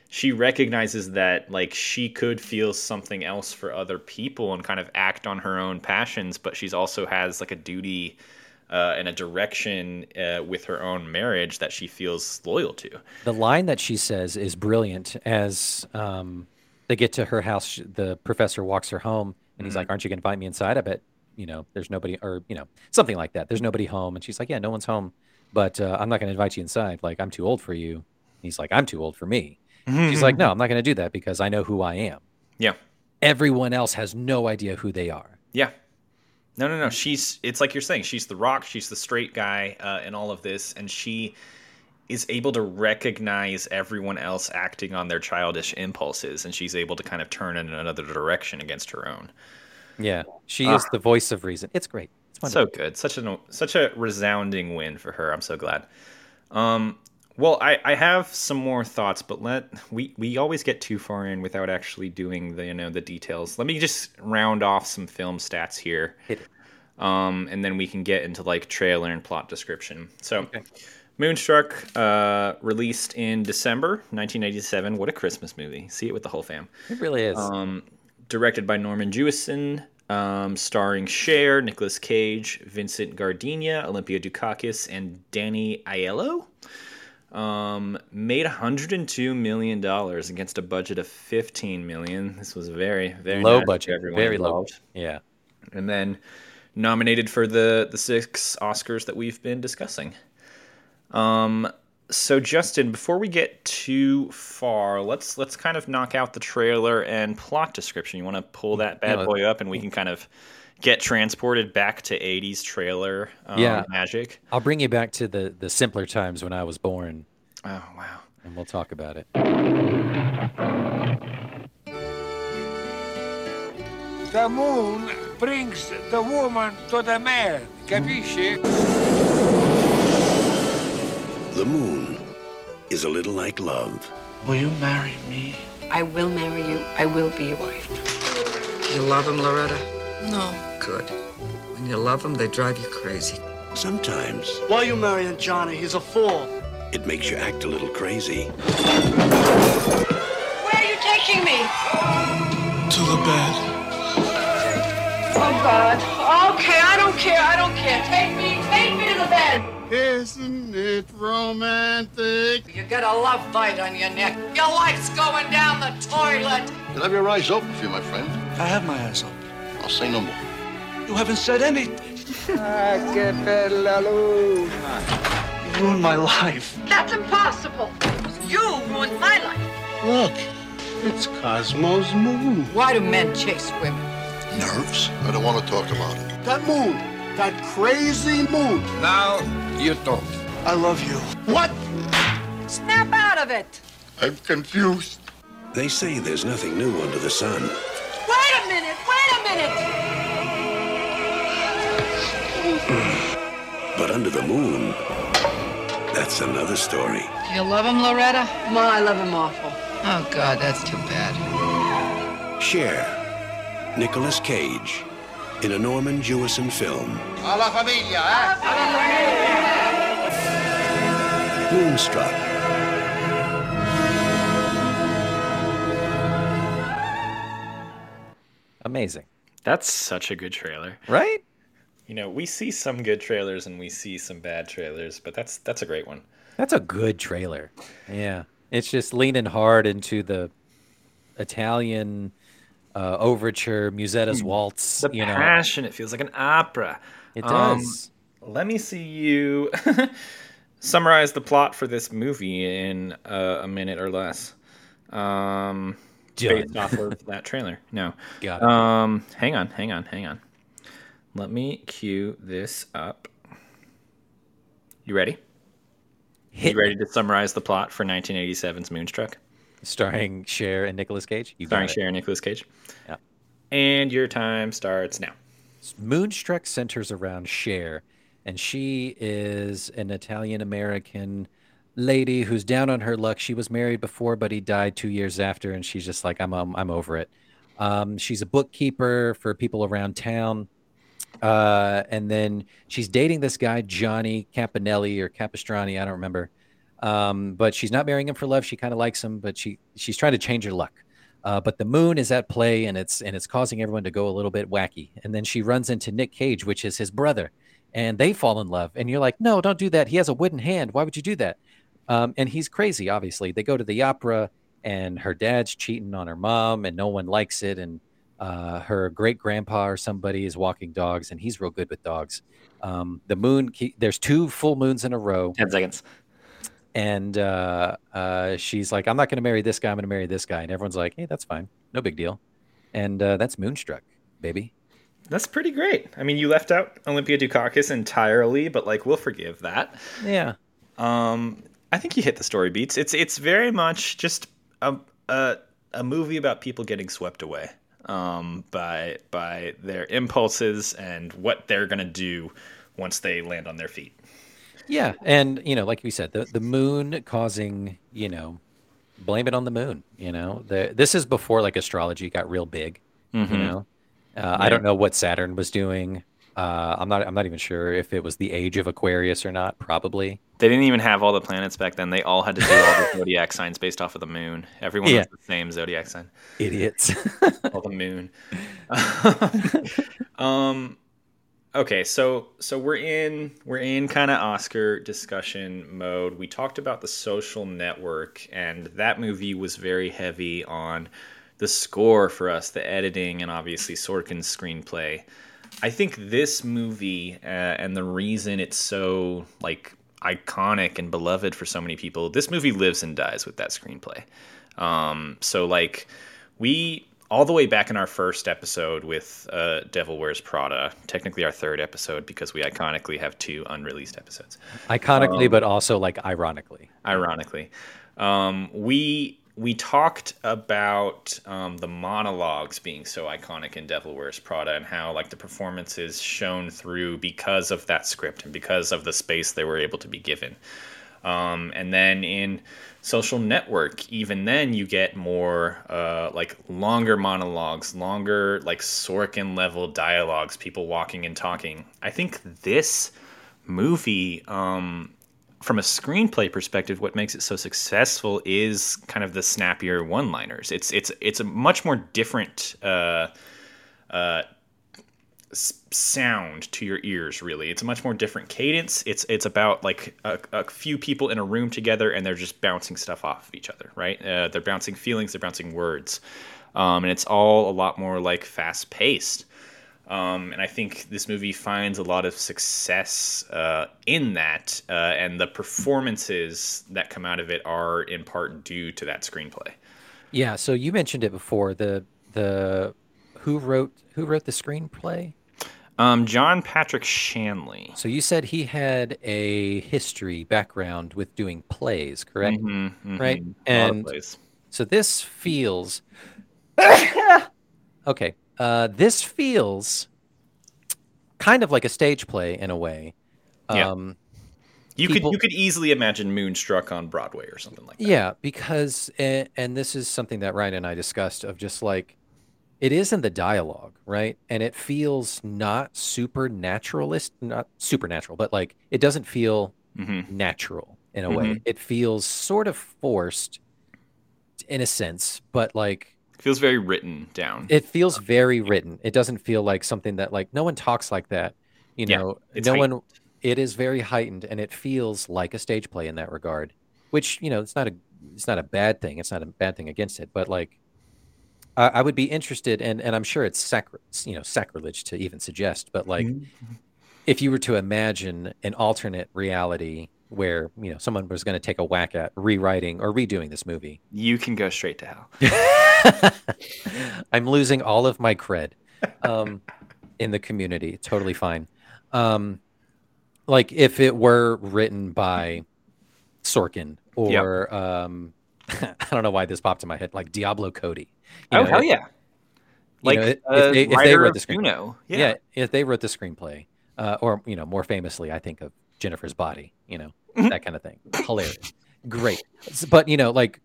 she recognizes that like she could feel something else for other people and kind of act on her own passions but she's also has like a duty uh, and a direction uh, with her own marriage that she feels loyal to the line that she says is brilliant. As um, they get to her house, the professor walks her home, and he's Mhm. like, "Aren't you going to invite me inside?" I bet you know there's nobody, or you know something like that. There's nobody home, and she's like, "Yeah, no one's home, but uh, I'm not going to invite you inside. Like I'm too old for you." And he's like, "I'm too old for me." She's like, "No, I'm not going to do that because I know who I am." yeah Everyone else has no idea who they are. Yeah. No, no, no. She's. It's like you're saying. She's the rock. She's the straight guy uh, in all of this, and she is able to recognize everyone else acting on their childish impulses, and she's able to kind of turn in another direction against her own. Yeah, she Ah. is the voice of reason. It's great. It's So good. Such a such a resounding win for her. I'm so glad. Um, well, I, I have some more thoughts, but let we we always get too far in without actually doing the you know the details. Let me just round off some film stats here, um, and then we can get into like trailer and plot description. So, Okay. Moonstruck, uh, released in December 1987. What a Christmas movie! See it with the whole fam. It really is. Um, directed by Norman Jewison, um, starring Cher, Nicolas Cage, Vincent Gardenia, Olympia Dukakis, and Danny Aiello. Um, made 102 million dollars against a budget of 15 million. This was very, very Low budget, very low. yeah. And then nominated for the the six Oscars that we've been discussing. Um, so Justin, before we get too far, let's let's kind of knock out the trailer and plot description. You want to pull that bad Yeah. boy up, and we can kind of get transported back to '80s trailer um, Yeah. magic. I'll bring you back to the the simpler times when I was born, Oh wow! and we'll talk about it. The moon brings the woman to the man. Capisci? The moon is a little like love. Will you marry me? I will marry you. I will be your wife. You love him, Loretta? No. Good. When you love him, they drive you crazy. Sometimes Why are you marrying Johnny? He's a fool. it makes you act a little crazy. Where are you taking me? To the bed. Oh, God. Okay, I don't care. I don't care. Take me. Take me to the bed. Isn't it romantic? You got a love bite on your neck. Your life's going down the toilet. You'll have your eyes open for you, my friend. I have my eyes open. I'll say no more. You haven't said anything. You ruined my life. That's impossible. You ruined my life. Look, it's Cosmo's moon. Why do men chase women? Nerves? I don't want to talk about it. That moon, that crazy moon. Now you talk. I love you. What? Snap out of it! I'm confused. They say there's nothing new under the sun. Wait a minute. Wait a minute. But under the moon, that's another story. Do you love him, Loretta? Ma, I love him awful. Oh, God, that's too bad. Cher. Nicolas Cage, in a Norman Jewison film. A la familia, eh? Moonstruck. Amazing, That's such a good trailer. right? You know, we see some good trailers and we see some bad trailers, but that's that's a great one. That's a good trailer. Yeah, it's just leaning hard into the Italian uh, overture, Musetta's waltz. The you know, passion, it feels like an opera. it Um, does. let me see you summarize the plot for this movie in uh, a minute or less. Um, based off of that trailer. No. Got it. Um, hang on, hang on, hang on. Let me cue this up. You ready? Hit You ready to summarize the plot for 1987's Moonstruck, starring Cher and Nicolas Cage. You starring. Cher and Nicolas Cage? Yeah. And your time starts now. Moonstruck centers around Cher, and she is an Italian American lady who's down on her luck. She was married before, but he died two years after, and she's just like, I'm, um, I'm over it. Um, she's a bookkeeper for people around town. Uh, and then she's dating this guy, Johnny Campanelli or Capistrani, I don't remember. Um, but she's not marrying him for love. She kind of likes him, but she she's trying to change her luck. Uh, but the moon is at play, and it's and it's causing everyone to go a little bit wacky. And then she runs into Nick Cage, which is his brother, and they fall in love. And you're like, no, don't do that. He has a wooden hand. Why would you do that? Um, and he's crazy. Obviously, they go to the opera, and her dad's cheating on her mom, and no one likes it. And uh, her great grandpa or somebody is walking dogs, and he's real good with dogs. Um, the moon, there's two full moons in a row Ten seconds. And uh, uh, she's like, "I'm not going to marry this guy. I'm going to marry this guy." And everyone's like, "Hey, that's fine, no big deal." And uh, that's Moonstruck, baby. That's pretty great. I mean, you left out Olympia Dukakis entirely, but like we'll forgive that. Yeah, Um, I think you hit the story beats. It's it's very much just a a, a movie about people getting swept away um, by by their impulses and what they're gonna do once they land on their feet. Yeah, and you know, like we said, the the moon causing, you know, blame it on the moon. You know, the, this is before like astrology got real big. You know, uh, I don't know what Saturn was doing. Uh, I'm not. I'm not even sure if it was the age of Aquarius or not. Probably. They didn't even have all the planets back then. They all had to do all the zodiac signs based off of the moon. Everyone Yeah. was the same zodiac sign. Idiots. all the moon. um okay, so so we're in we're in kind of Oscar discussion mode. We talked about the social network and that movie was very heavy on the score for us, the editing and obviously Sorkin's screenplay. I think this movie uh, and the reason it's so like iconic and beloved for so many people, this movie lives and dies with that screenplay. Um, so like we all the way back in our first episode with uh, Devil Wears Prada, technically our third episode because we iconically have two unreleased episodes. Iconically, but also like ironically. Ironically, um, we we talked about um, the monologues being so iconic in Devil Wears Prada and how like the performances shone through because of that script and because of the space they were able to be given. Um, and then in social network, even then you get more uh, like longer monologues, longer like Sorkin level dialogues, people walking and talking. I think this movie, um, from a screenplay perspective, what makes it so successful is kind of the snappier one-liners. It's it's it's a much more different. Uh, uh, sound to your ears really it's a much more different cadence it's it's about like a, a few people in a room together and they're just bouncing stuff off of each other right uh, they're bouncing feelings they're bouncing words um, and it's all a lot more like fast paced. Um, and I think this movie finds a lot of success uh, in that, uh, and the performances that come out of it are in part due to that screenplay. Yeah, so you mentioned it before. The the who wrote who wrote the screenplay? Um, John Patrick Shanley. So you said he had a history background with doing plays, correct? Mhm, mhm. Right. A lot of And plays. so this feels okay. Uh, this feels kind of like a stage play in a way. Yeah. Um, You people- could you could easily imagine Moonstruck on Broadway or something like that. Yeah, because and, and this is something that Ryan and I discussed of just like it is in the dialogue, right? And it feels not supernaturalist, not supernatural, but like it doesn't feel Mhm. natural in a way. It feels sort of forced in a sense, but like Feels very written down. it feels very written. It doesn't feel like something that like no one talks like that. You know, it's no one it is very heightened and it feels like a stage play in that regard. Which, you know, it's not a it's not a bad thing. It's not a bad thing against it, but like I, I would be interested and and I'm sure it's sacri- you know, sacrilege to even suggest, but like Mm-hmm. if you were to imagine an alternate reality where, you know, someone was going to take a whack at rewriting or redoing this movie, you can go straight to hell. I'm losing all of my cred um, in the community. Totally fine. Um, like if it were written by Sorkin or um, I don't know why this popped in my head, like Diablo Cody. You oh know, hell yeah! Like know, if uh, they- if they wrote the screen- Juno. yeah. Yeah. if they wrote the screenplay, uh, or you know, more famously, I think of Jennifer's Body. You know, Mm-hmm. that kind of thing. Hilarious, great. But you know, like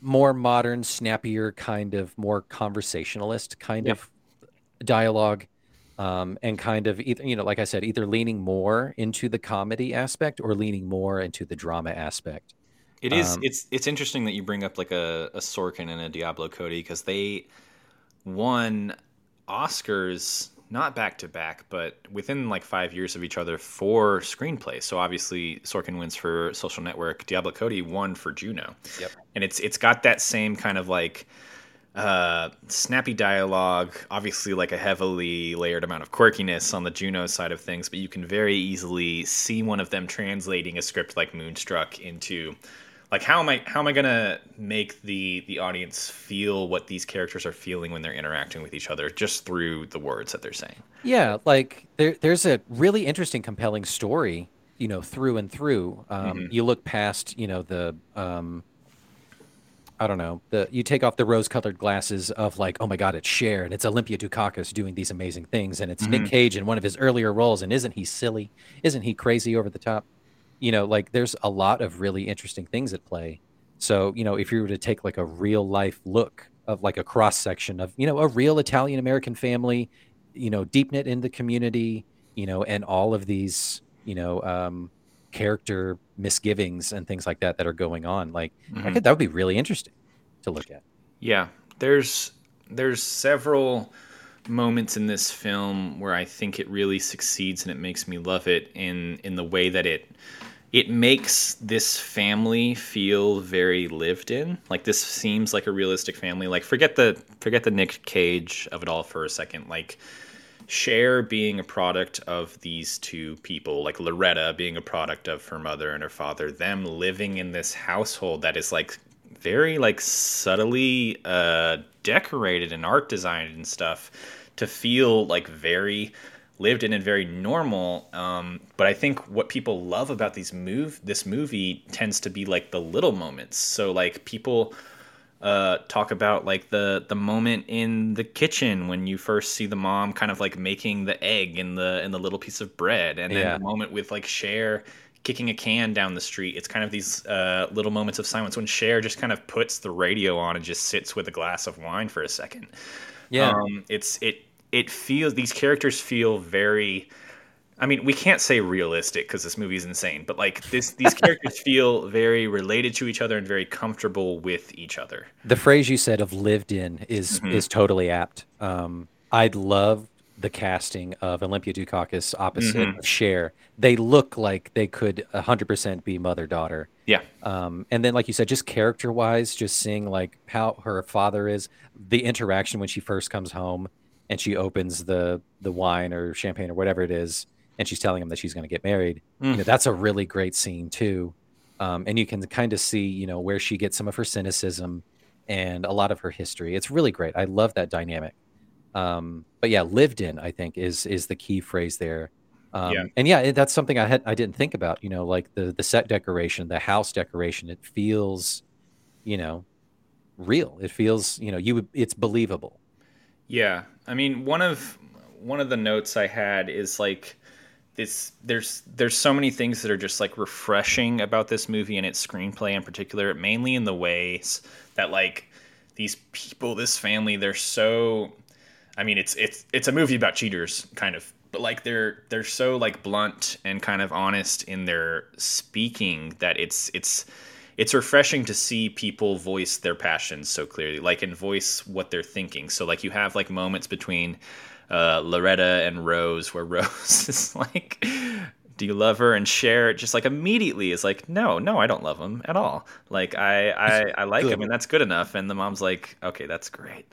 more modern, snappier, kind of more conversationalist kind Yeah. of dialogue, um, and kind of either you know, like I said, either leaning more into the comedy aspect or leaning more into the drama aspect. It is. Um, it's it's interesting that you bring up like a, a Sorkin and a Diablo Cody because they won Oscars not back to back, but within like five years of each other for screenplay. So obviously Sorkin wins for Social Network. Diablo Cody won for Juno. Yep. And it's it's got that same kind of like uh, snappy dialogue, obviously like a heavily layered amount of quirkiness on the Juno side of things, but you can very easily see one of them translating a script like Moonstruck into like how am I how am I gonna make the the audience feel what these characters are feeling when they're interacting with each other just through the words that they're saying. Yeah, like there, there's a really interesting, compelling story, you know, through and through. Um, You look past, you know, the, um, I don't know, the you take off the rose-colored glasses of like, oh my God, it's Cher and it's Olympia Dukakis doing these amazing things, and it's Nick Cage in one of his earlier roles, and isn't he silly? Isn't he crazy over the top? You know, like there's a lot of really interesting things at play. So, you know, if you were to take like a real life look of like a cross section of, you know, a real Italian American family, you know, deep knit in the community, you know, and all of these, you know, um, character misgivings and things like that that are going on. Like, I could, that would be really interesting to look at. Yeah, there's there's several moments in this film where I think it really succeeds and it makes me love it in in the way that it it makes this family feel very lived in. Like this seems like a realistic family. Like forget the forget the Nick Cage of it all for a second. Like Cher being a product of these two people, like Loretta being a product of her mother and her father, them living in this household that is like very like subtly uh, decorated and art designed and stuff to feel like very lived in and very normal. Um, but I think what people love about these move this movie tends to be like the little moments. So like people uh, talk about like the the moment in the kitchen when you first see the mom kind of like making the egg in the in the little piece of bread, and then Yeah. the moment with like Cher kicking a can down the street. It's kind of these uh, little moments of silence when Cher just kind of puts the radio on and just sits with a glass of wine for a second. Yeah. Um, it's it it feels these characters feel very. I mean, we can't say realistic because this movie is insane, but like this, these characters feel very related to each other and very comfortable with each other. the phrase you said of lived in is Mm-hmm. is totally apt. Um, I'd love the casting of Olympia Dukakis opposite Mhm. of Cher. They look like they could 100% be mother daughter. Yeah. Um, and then, like you said, just character wise, just seeing like how her father is, the interaction when she first comes home and she opens the the wine or champagne or whatever it is, and she's telling him that she's going to get married. You Mm. know, that's a really great scene too. Um, and you can kind of see, you know, where she gets some of her cynicism and a lot of her history. It's really great. I love that dynamic. Um, but yeah, lived in, I think, is is the key phrase there. Um, Yeah. And yeah, that's something I had I didn't think about. You know, like the the set decoration, the house decoration. It feels, you know, real. It feels, you know, you would. It's believable. Yeah, I mean, one of one of the notes I had is like this. There's there's so many things that are just like refreshing about this movie and its screenplay in particular, mainly in the ways that like these people, this family, they're so. I mean, it's it's it's a movie about cheaters, kind of, but like they're they're so like blunt and kind of honest in their speaking that it's it's it's refreshing to see people voice their passions so clearly like and voice what they're thinking. So like you have like moments between uh, loretta and rose where rose is like do you love her? and Cher just like immediately is like no no i don't love him at all. Like i i, I like him and that's good enough. And the mom's like okay that's great.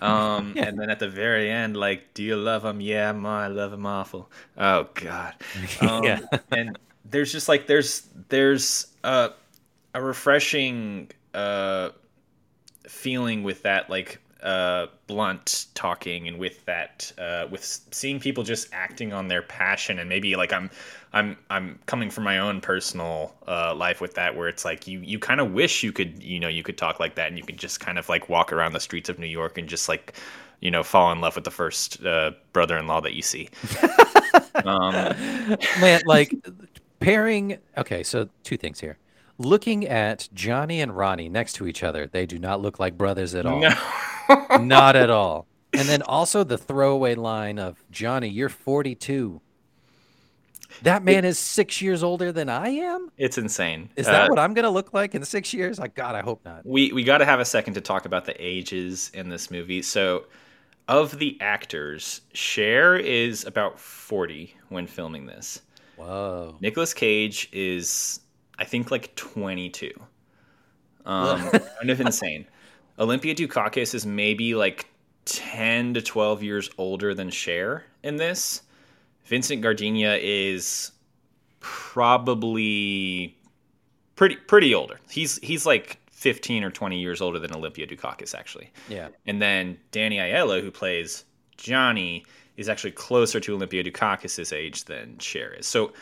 Um and then at the very end like do you love him? Yeah ma i love him awful. Oh god. Um, Yeah. and there's just like there's there's uh a refreshing uh feeling with that like uh blunt talking and with that uh with seeing people just acting on their passion and maybe like i'm i'm i'm coming from my own personal uh life with that where it's like you you kind of wish you could you know you could talk like that and you could just kind of like walk around the streets of new york and just like you know fall in love with the first uh brother-in-law that you see um Man, like pairing. Okay, so two things here. Looking at Johnny and Ronnie next to each other, they do not look like brothers at all. no not at all. And then also the throwaway line of Johnny, you're 42. That man is six years older than I am. it's insane Is that Uh, what I'm gonna look like in six years? Like God, I hope not. we we got to have a second to talk about the ages in this movie. So, of the actors, Cher is about 40 when filming this. Whoa. Nicolas Cage is I think like 22. Um kind of insane. Olympia Dukakis is maybe like 10 to 12 years older than Cher in this. Vincent Gardenia is probably pretty pretty older. He's he's like 15 or 20 years older than Olympia Dukakis actually. Yeah. And then Danny Aiello, who plays Johnny, is actually closer to Olympia Dukakis' age than Cher is. So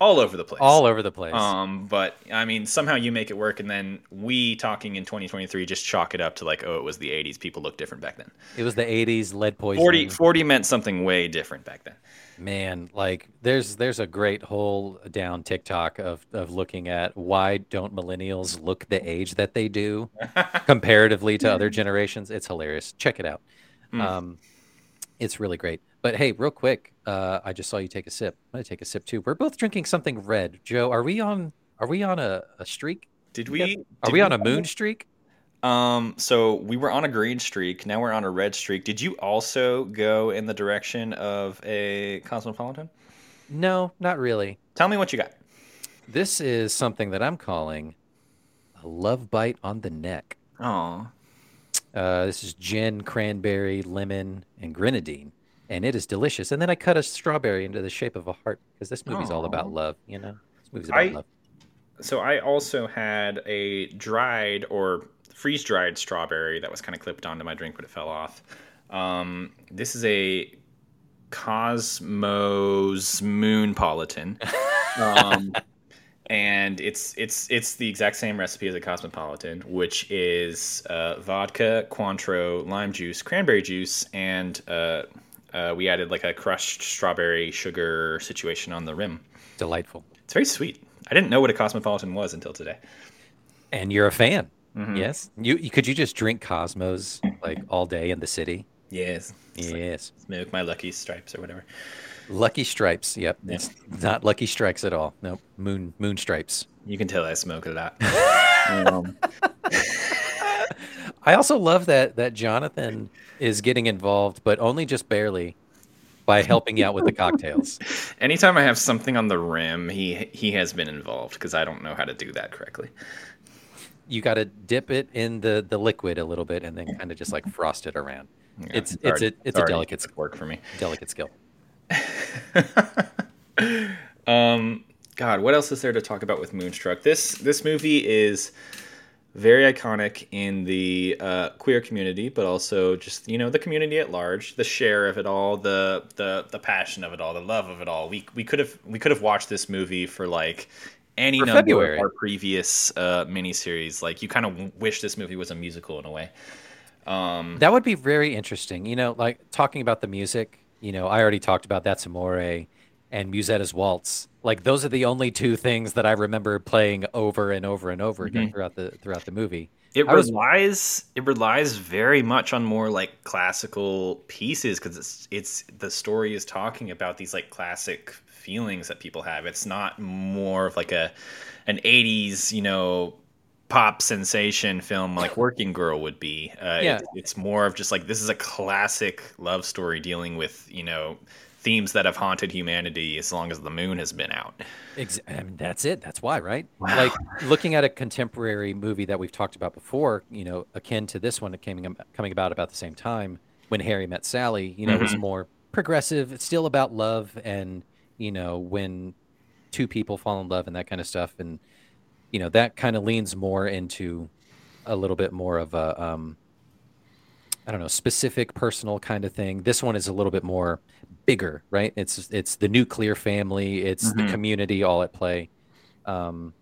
all over the place. All over the place. Um, but I mean, somehow you make it work, and then we talking in 2023 just chalk it up to like, oh, it was the 80s. People looked different back then. it was the 80s lead poisoning. 40, 40 meant something way different back then. Man, like there's there's a great whole down TikTok of of looking at why don't millennials look the age that they do comparatively to other generations. It's hilarious. Check it out. Um, it's really great. But hey, real quick, uh, I just saw you take a sip. I'm gonna take a sip too. We're both drinking something red. Joe, are we on are we on a, a streak? Did we? Are did we on a moon streak? Um, so we were on a green streak. Now we're on a red streak. Did you also go in the direction of a cosmopolitan? No, not really. Tell me what you got. This is something that I'm calling a love bite on the neck. Oh, Uh, this is gin, cranberry, lemon, and grenadine, and it is delicious. And then I cut a strawberry into the shape of a heart because this movie's all about love. You know, this movie's about I- love. so I also had a dried or freeze dried strawberry that was kind of clipped onto my drink, but it fell off. Um, this is a Cosmos Moonpolitan. Um, and it's it's it's the exact same recipe as a Cosmopolitan, which is uh, vodka, Cointreau, lime juice, cranberry juice, and uh, uh, we added like a crushed strawberry sugar situation on the rim. Delightful. It's very sweet. I didn't know what a Cosmopolitan was until today. And you're a fan. Mhm. Yes. You, you could you just drink Cosmos like all day in the city? Yes. It's like Yes. smoke my lucky stripes or whatever. Lucky Stripes. Yep. Yeah. It's not Lucky Strikes at all. Nope. Moon Moon Stripes. You can tell I smoke a lot. um, I also love that that Jonathan is getting involved, but only just barely. by helping out with the cocktails. Anytime I have something on the rim, he he has been involved because I don't know how to do that correctly. You got to dip it in the the liquid a little bit and then kind of just like frost it around. Yeah, it's it's already- a it's a delicate good work for me. delicate skill. Um, God, what else is there to talk about with Moonstruck? This this movie is very iconic in the uh, queer community, but also just you know the community at large, the Cher of it all, the the the passion of it all, the love of it all. We we could have we could have watched this movie for like any For number February. of our previous uh, miniseries. Like you kind of wish this movie was a musical in a way. Um, That would be very interesting. You know, like talking about the music, you know, I already talked about That's Amore and Musetta's Waltz. Like those are the only two things that I remember playing over and over and over again Mhm. throughout the throughout the movie. It I was- relies it relies very much on more like classical pieces because it's it's the story is talking about these like classic feelings that people have. It's not more of like a an '80s you know pop sensation film like Working Girl would be. Uh, Yeah. it- it's more of just like this is a classic love story dealing with you know themes that have haunted humanity as long as the moon has been out. Ex- I mean, that's it. That's why, right? Like looking at a contemporary movie that we've talked about before, you know, akin to this one that came coming about about the same time when Harry met Sally, you know, was Mhm. more progressive. It's still about love and you know when two people fall in love and that kind of stuff, and you know that kind of leans more into a little bit more of a um, I don't know, specific personal kind of thing. This one is a little bit more bigger, right? It's it's the nuclear family, it's the Mhm. community all at play. Um,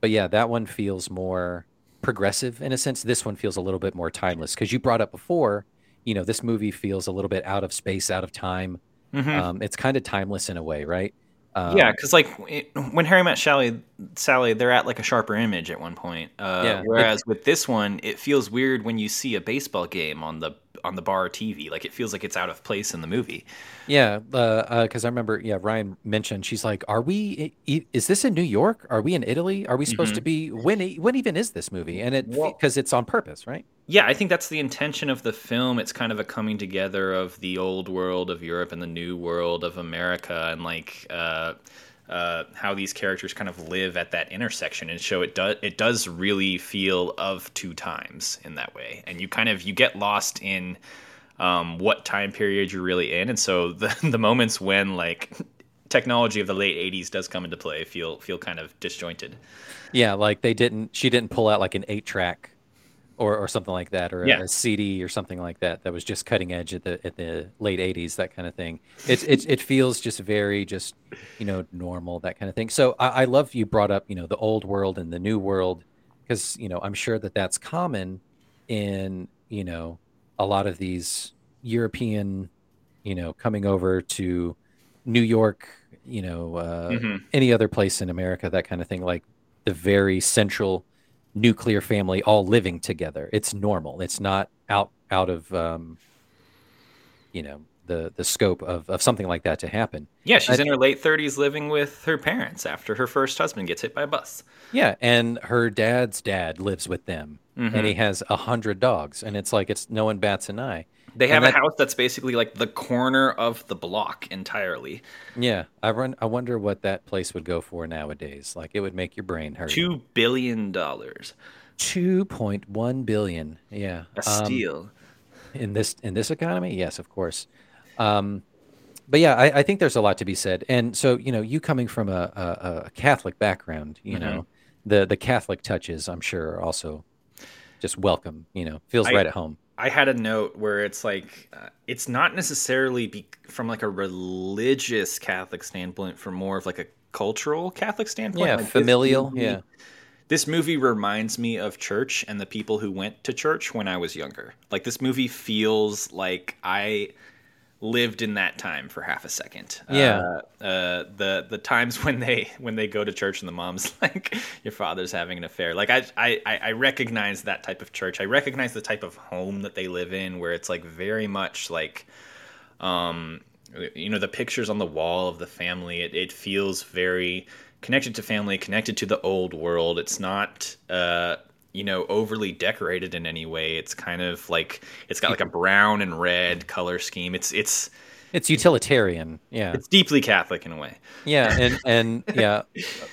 but yeah, that one feels more progressive in a sense. This one feels a little bit more timeless because you brought up before, you know, this movie feels a little bit out of space, out of time. Mhm. Um, it's kind of timeless in a way, right? Um, yeah, because like it, when Harry met Sally, Sally, they're at like a sharper image at one point. Uh, Yeah. Whereas with this one, it feels weird when you see a baseball game on the on the bar TV. Like it feels like it's out of place in the movie. Yeah, because I remember, yeah, Ryan mentioned she's like, "Are we? Is this in New York? Are we in Italy? Are we supposed to be? When? When even is this movie? And it because it's on purpose, right? Yeah, I think that's the intention of the film. It's kind of a coming together of the old world of Europe and the new world of America, and like uh, uh, how these characters kind of live at that intersection. And so it does it does really feel of two times in that way, and you kind of you get lost in um, what time period you're really in, and so the the moments when like technology of the late '80s does come into play feel feel kind of disjointed. Yeah, like they didn't. She didn't pull out like an eight track, or or something like that, or a- Yeah. a, CD or something like that. That was just cutting edge at the at the late '80s, that kind of thing. It's it it feels just very just you know normal that kind of thing. So I, I love you brought up you know the old world and the new world because you know I'm sure that that's common in you know a lot of these European you know coming over to New York, you know uh, Mhm. any other place in America, that kind of thing. Like the very central nuclear family all living together. It's normal. It's not out out of um, you know the the scope of, of something like that to happen. Yeah, she's I- in her late 30s living with her parents after her first husband gets hit by a bus. Yeah, and her dad's dad lives with them, Mhm. and he has a hundred dogs, and it's like it's no one bats an eye. They have that- a house that's basically like the corner of the block entirely. Yeah, I run. I wonder what that place would go for nowadays. Like it would make your brain hurt. Two billion dollars. two point one billion. Yeah, A um, steal. in this in this economy yes of course um but yeah I, I think there's a lot to be said and so you know you coming from a, a, a catholic background you Mm-hmm. know the the catholic touches i'm sure are also just welcome you know feels I- right at home I had a note where it's like uh, it's not necessarily be from like a religious Catholic standpoint, from more of like a cultural Catholic standpoint. yeah Like, this familial movie- yeah This movie reminds me of church and the people who went to church when I was younger. Like this movie feels like I lived in that time for half a second. Yeah. Uh, uh, the the times when they when they go to church and the mom's like, your father's having an affair. Like I I I I recognize that type of church. I recognize the type of home that they live in, where it's like very much like um you know the pictures on the wall of the family it, it feels very connected to family connected to the old world it's not uh you know overly decorated in any way it's kind of like it's got like a brown and red color scheme it's it's It's utilitarian. Yeah. It's deeply Catholic in a way. Yeah, and and yeah,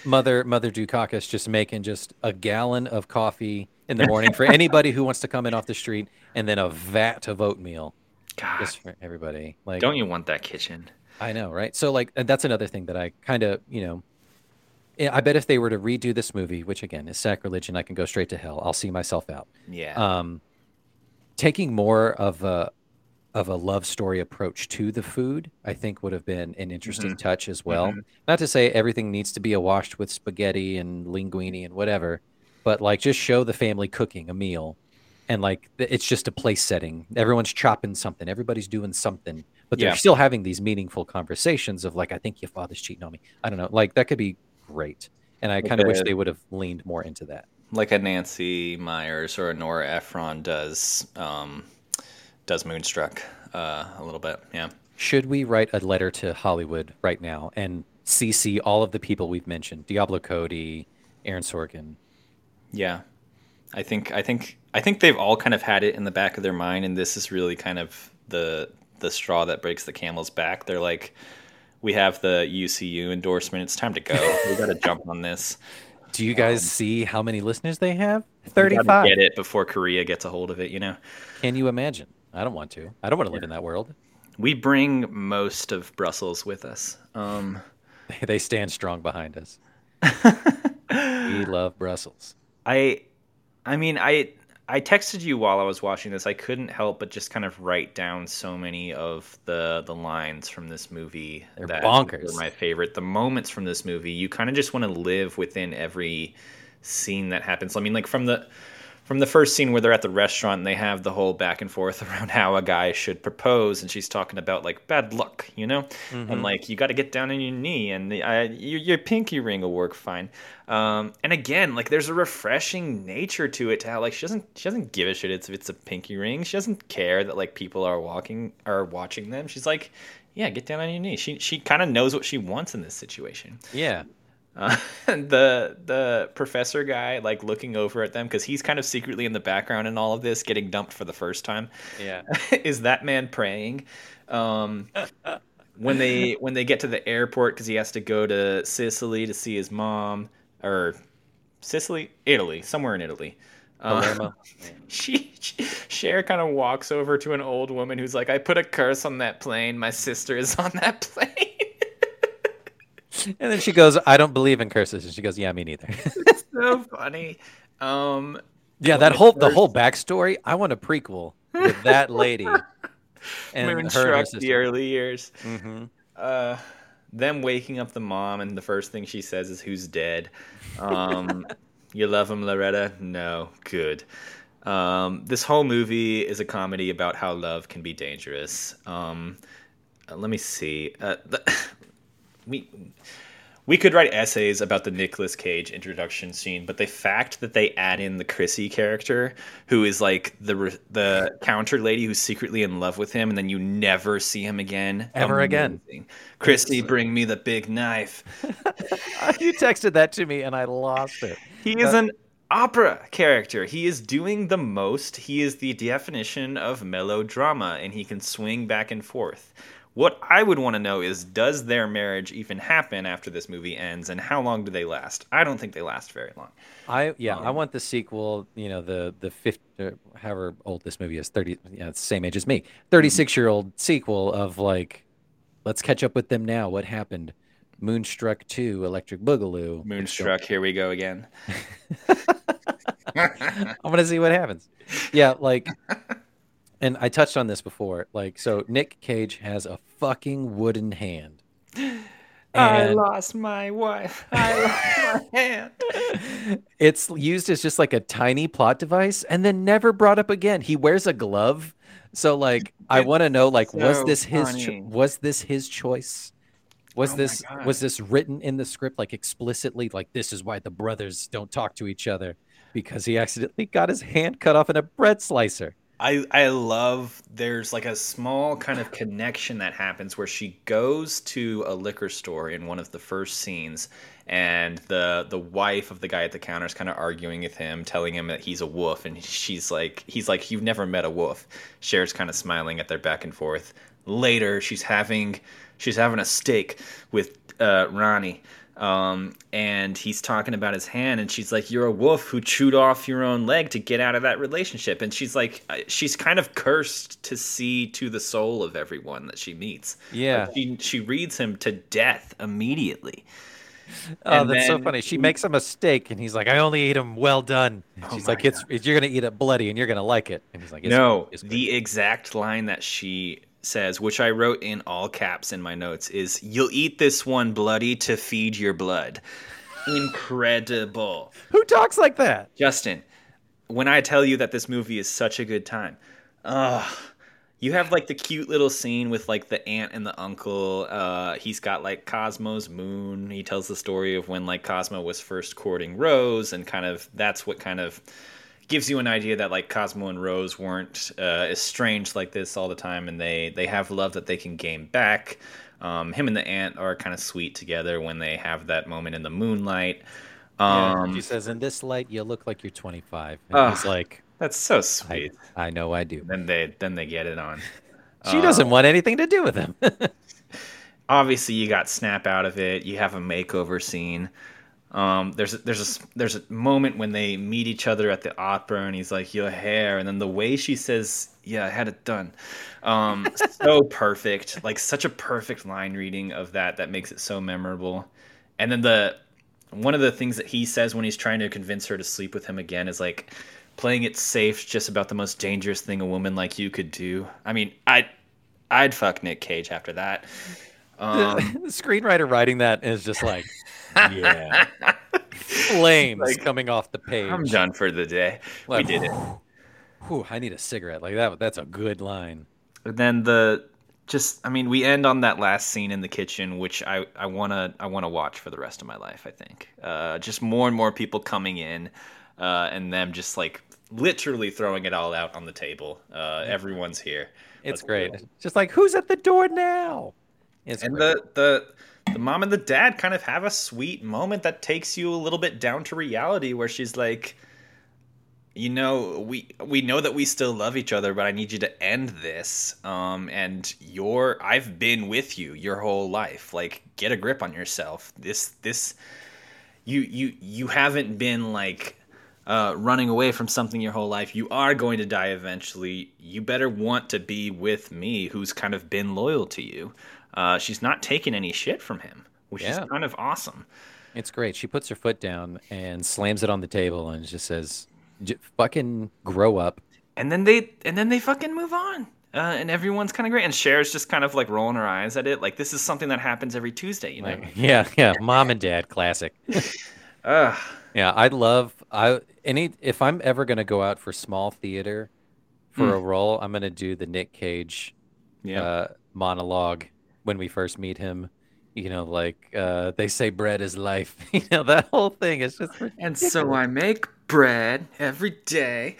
mother mother Dukakis just making just a gallon of coffee in the morning for anybody who wants to come in off the street, and then a vat of oatmeal God, just for everybody. Like, don't you want that kitchen? I know, right? So like, and that's another thing that I kind of, you know, I bet if they were to redo this movie, which again is sacrilege, and I can go straight to hell, I'll see myself out. Yeah. Um, taking more of a of a love story approach to the food, I think would have been an interesting Mhm. touch as well. Mhm. Not to say everything needs to be awashed with spaghetti and linguine and whatever, but like just show the family cooking a meal, and like it's just a place setting. Everyone's chopping something, everybody's doing something, but they're Yeah. still having these meaningful conversations of like, I think your father's cheating on me. I don't know, like that could be great, and I kind of wish they would have leaned more into that. like a Nancy Meyers or a Nora Ephron does um, does Moonstruck uh, a little bit. Yeah. Should we write a letter to Hollywood right now and CC all of the people we've mentioned? Diablo Cody, Aaron Sorkin. Yeah. I think I think I think they've all kind of had it in the back of their mind and this is really kind of the the straw that breaks the camel's back. They're like we have the UCU endorsement. It's time to go. we got to jump on this. Do you guys see how many listeners they have? 35. Get it before Korea gets a hold of it, you know. Can you imagine? I don't want to. I don't want to live in that world. We bring most of Brussels with us. Um They stand strong behind us. we love Brussels. I I mean I I texted you while I was watching this. I couldn't help but just kind of write down so many of the the lines from this movie They're that bonkers. my favorite. The moments from this movie, you kind of just want to live within every scene that happens. I mean, like from the from the first scene where they're at the restaurant and they have the whole back and forth around how a guy should propose, and she's talking about like bad luck, you know, and like you got to get down on your knee, and the, uh, your, your pinky ring will work fine. Um, and again, like there's a refreshing nature to it, to how like she doesn't she doesn't give a shit if it's a pinky ring. She doesn't care that like people are walking are watching them. She's like, yeah, get down on your knee. She she kind of knows what she wants in this situation. Yeah. Uh, the the professor guy like looking over at them because he's kind of secretly in the background in all of this, getting dumped for the first time. Yeah. is that man praying? Um, when they when they get to the airport because he has to go to Sicily to see his mom or Sicily, Italy, somewhere in Italy. Palermo. she, she Cher kind of walks over to an old woman who's like, "I put a curse on that plane. My sister is on that plane." And then she goes, I don't believe in curses. And she goes, Yeah, me neither. it's so funny. Um, yeah, that whole the whole backstory. I want a prequel with that lady and her, and her the early years. hmm Uh, them waking up the mom, and the first thing she says is, "Who's dead?" Um, you love him, Loretta? No, good. Um, this whole movie is a comedy about how love can be dangerous. Um, uh, let me see. Uh, the, we we could write essays about the Nicolas Cage introduction scene, but the fact that they add in the Chrissy character, who is like the the counter lady who's secretly in love with him, and then you never see him again, Ever again. Amazing. Chrissy, bring me the big knife. you texted that to me and I lost it. He is an opera character. He is doing the most. He is the definition of melodrama, and he can swing back and forth. What I would want to know is does their marriage even happen after this movie ends, and how long do they last? I don't think they last very long. I yeah, I Um, want the sequel. You know, the the fifty, uh, however old this movie is, thirty. Yeah, it's the same age as me. Thirty six year old sequel of like, let's catch up with them now. What happened? Moonstruck two, Electric Boogaloo. Moonstruck, here we go again. I want to see what happens. Yeah, like, and I touched on this before. Like, so Nick Cage has a fucking wooden hand. I lost my wife. I lost my hand. it's used as just like a tiny plot device and then never brought up again. He wears a glove. So like I want to know like was this his cho- was this his choice? Was Oh this was this written in the script like explicitly like this is why the brothers don't talk to each other because he accidentally got his hand cut off in a bread slicer. I I love there's like a small kind of connection that happens where she goes to a liquor store in one of the first scenes and the the wife of the guy at the counter is kind of arguing with him telling him that he's a wolf and she's like he's like you've never met a wolf Cher's kind of smiling at their back and forth later she's having she's having a steak with uh, Ronnie. Um, and he's talking about his hand, and she's like, "You're a wolf who chewed off your own leg to get out of that relationship." And she's like, uh, she's kind of cursed to see to the soul of everyone that she meets. Yeah. Like, she she reads him to death immediately. Oh, And that's so funny. She makes a mistake, and he's like, "I only eat him well done." Oh she's like, "It's you're gonna eat it bloody, and you're gonna like it." And he's like, it's no, good, it's good." the exact line that she says, which I wrote in all caps in my notes, is "You'll eat this one bloody to feed your blood." Incredible, Who talks like that? Justin. When I tell you that this movie is such a good time, ugh. You have like the cute little scene with like the aunt and the uncle. Uh, he's got like Cosmo's moon. He tells the story of when like Cosmo was first courting Rose, and kind of that's what kind of gives you an idea that like Cosmo and Rose weren't uh, estranged like this all the time, and they they have love that they can gain back. Um, him and the aunt are kind of sweet together when they have that moment in the moonlight. Yeah, Um, she says, "In this light, you look like you're 25." And Ugh. he's like, that's so sweet. "I know, I do." Then they then they get it on. She doesn't want anything to do with him. obviously you got snap out of it you have a makeover scene um, there's a, there's a there's a moment when they meet each other at the opera and he's like your hair and then the way she says yeah I had it done um, so perfect like such a perfect line reading of that that makes it so memorable. And then the one of the things that he says when he's trying to convince her to sleep with him again is like playing it safe just about the most dangerous thing a woman like you could do. I mean I I'd fuck Nick Cage after that um, the screenwriter writing that is just like yeah. flames Like, coming off the page. I'm done for the day. Like, we did it. Whew, I need a cigarette. Like that. That's a good line. And then the just I mean we end on that last scene in the kitchen which I I want to I want to watch for the rest of my life, I think. Uh just more and more people coming in uh and them just like literally throwing it all out on the table. Uh everyone's here. It's Let's great. Just like who's at the door now? It's and great. the the the mom and the dad kind of have a sweet moment that takes you a little bit down to reality where she's like you know we we know that we still love each other but i need you to end this um and you're i've been with you your whole life like get a grip on yourself this this you you you haven't been like uh, running away from something your whole life. You are going to die eventually. You better want to be with me, who's kind of been loyal to you. Uh, she's not taking any shit from him, which Yeah. is kind of awesome. It's great. She puts her foot down and slams it on the table and just says, "J- "Fucking grow up." And then they and then they fucking move on. Uh, and everyone's kind of great. And Cher's just kind of like rolling her eyes at it, like this is something that happens every Tuesday, you know? Like, yeah, yeah. Mom and dad, classic. Ugh. Yeah, I love I any if I'm ever gonna go out for small theater for a role, I'm gonna do the Nick Cage yeah. uh, monologue when we first meet him. You know, like uh, they say bread is life. you know, that whole thing is just and so I make bread every day.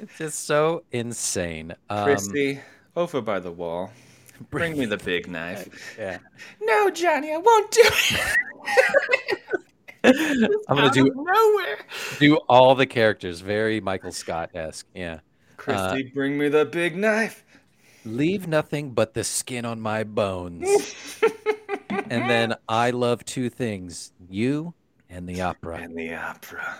it's just so insane. Um, Chrissy, over by the wall. Bring me the big knife. yeah. No, Johnny, I won't do it. I'm gonna do nowhere. do all the characters very Michael Scott esque. Yeah. Chrissy, bring me the big knife. Leave nothing but the skin on my bones. and then I love two things you and the opera. And the opera.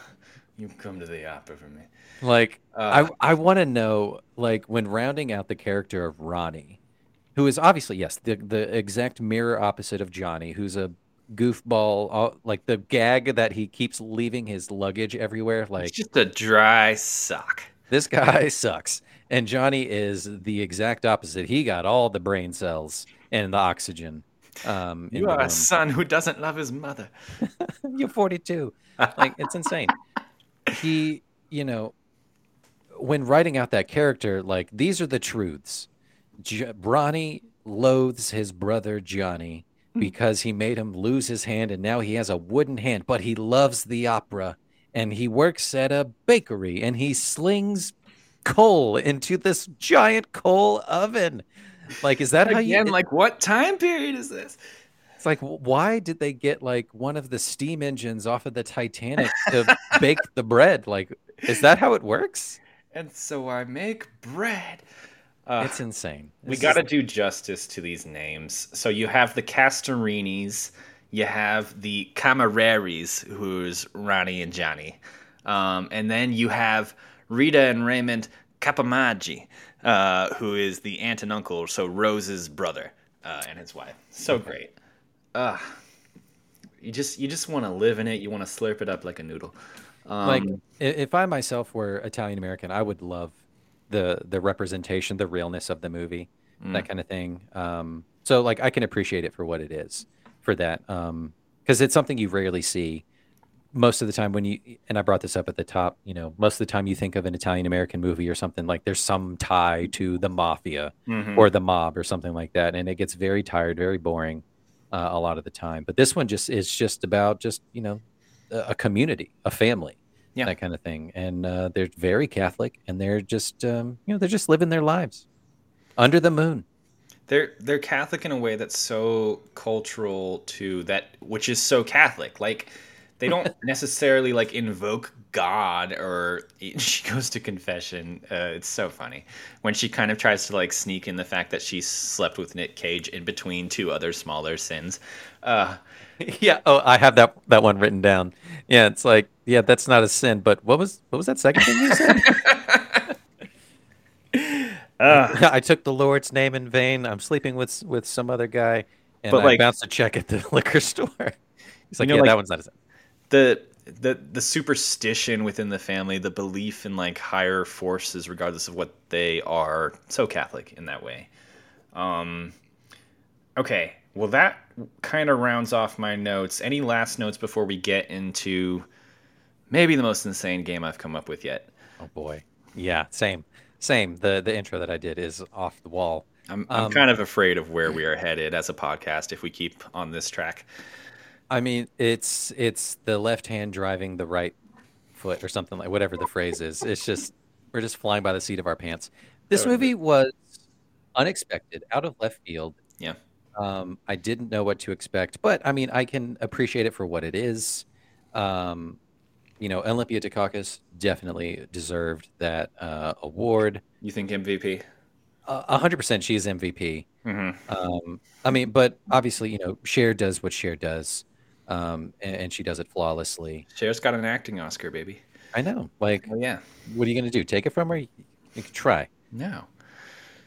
You come to the opera for me. Like, Uh, I, I want to know, like, when rounding out the character of Ronnie, who is obviously, yes, the, the exact mirror opposite of Johnny, who's a goofball, like the gag that he keeps leaving his luggage everywhere. Like, It's just a dry sock. this guy sucks. And Johnny is the exact opposite. He got all the brain cells and the oxygen. Um, You are a son who doesn't love his mother. You're 42. Like it's insane. He, you know, when writing out that character, like these are the truths. J- Ronnie loathes his brother Johnny because he made him lose his hand and now he has a wooden hand, but he loves the opera and he works at a bakery and he slings coal into this giant coal oven. Like, is that how you? Again, like what time period is this? It's like, why did they get like one of the steam engines off of the Titanic to bake the bread? Like, is that how it works? And so I make bread. Uh, it's insane. we got to do justice to these names. So you have the Castorinis, you have the Cammareris, who's Ronnie and Johnny, um, and then you have Rita and Raymond Cappomaggi, uh, who is the aunt and uncle, so Rose's brother uh, and his wife. So great. Uh, you just you just want to live in it. You want to slurp it up like a noodle. Um, like if I myself were Italian American, I would love the the representation, the realness of the movie, Mm. that kind of thing. Um, so like I can appreciate it for what it is, for that, because it's something you rarely see. Most of the time, when you and I brought this up at the top, you know, most of the time you think of an Italian American movie or something like there's some tie to the mafia mhm. or the mob or something like that, and it gets very tired, very boring uh, a lot of the time. But this one just is just about just you know a, a community, a family, Yeah. that kind of thing, and uh, they're very Catholic, and they're just um, you know they're just living their lives under the moon. they're they're Catholic in a way that's so cultural to that, which is so Catholic. Like they don't necessarily like invoke God or she goes to confession. Uh, it's so funny when she kind of tries to like sneak in the fact that she slept with Nick Cage in between two other smaller sins. Uh, yeah. Oh, I have that that one written down. Yeah, it's like yeah, that's not a sin. But what was what was that second thing you said? I took the Lord's name in vain. I'm sleeping with with some other guy, and But, I like- bounced a check at the liquor store. He's like, know, yeah, like- that one's not a sin. The the the superstition within the family, the belief in like higher forces, regardless of what they are, so Catholic in that way. Um, okay, well that kind of rounds off my notes. Any last notes before we get into maybe the most insane game I've come up with yet? Oh boy. Yeah, same. Same. The the intro that I did is off the wall. I'm I'm Um, kind of afraid of where we are headed as a podcast if we keep on this track. I mean, it's it's the left hand driving the right foot or something like whatever the phrase is. It's just we're just flying by the seat of our pants. This movie was unexpected, out of left field. Yeah. Um, I didn't know what to expect, but I mean, I can appreciate it for what it is. Um, you know, Olympia Dukakis definitely deserved that uh, award. You think MVP? A hundred percent, she's MVP. hmm Um, I mean, but obviously, you know, Cher does what Cher does, um, and, and she does it flawlessly. Cher's got an acting Oscar, baby. I know. Like, Oh yeah. what are you gonna do? Take it from her? You, you can try. No.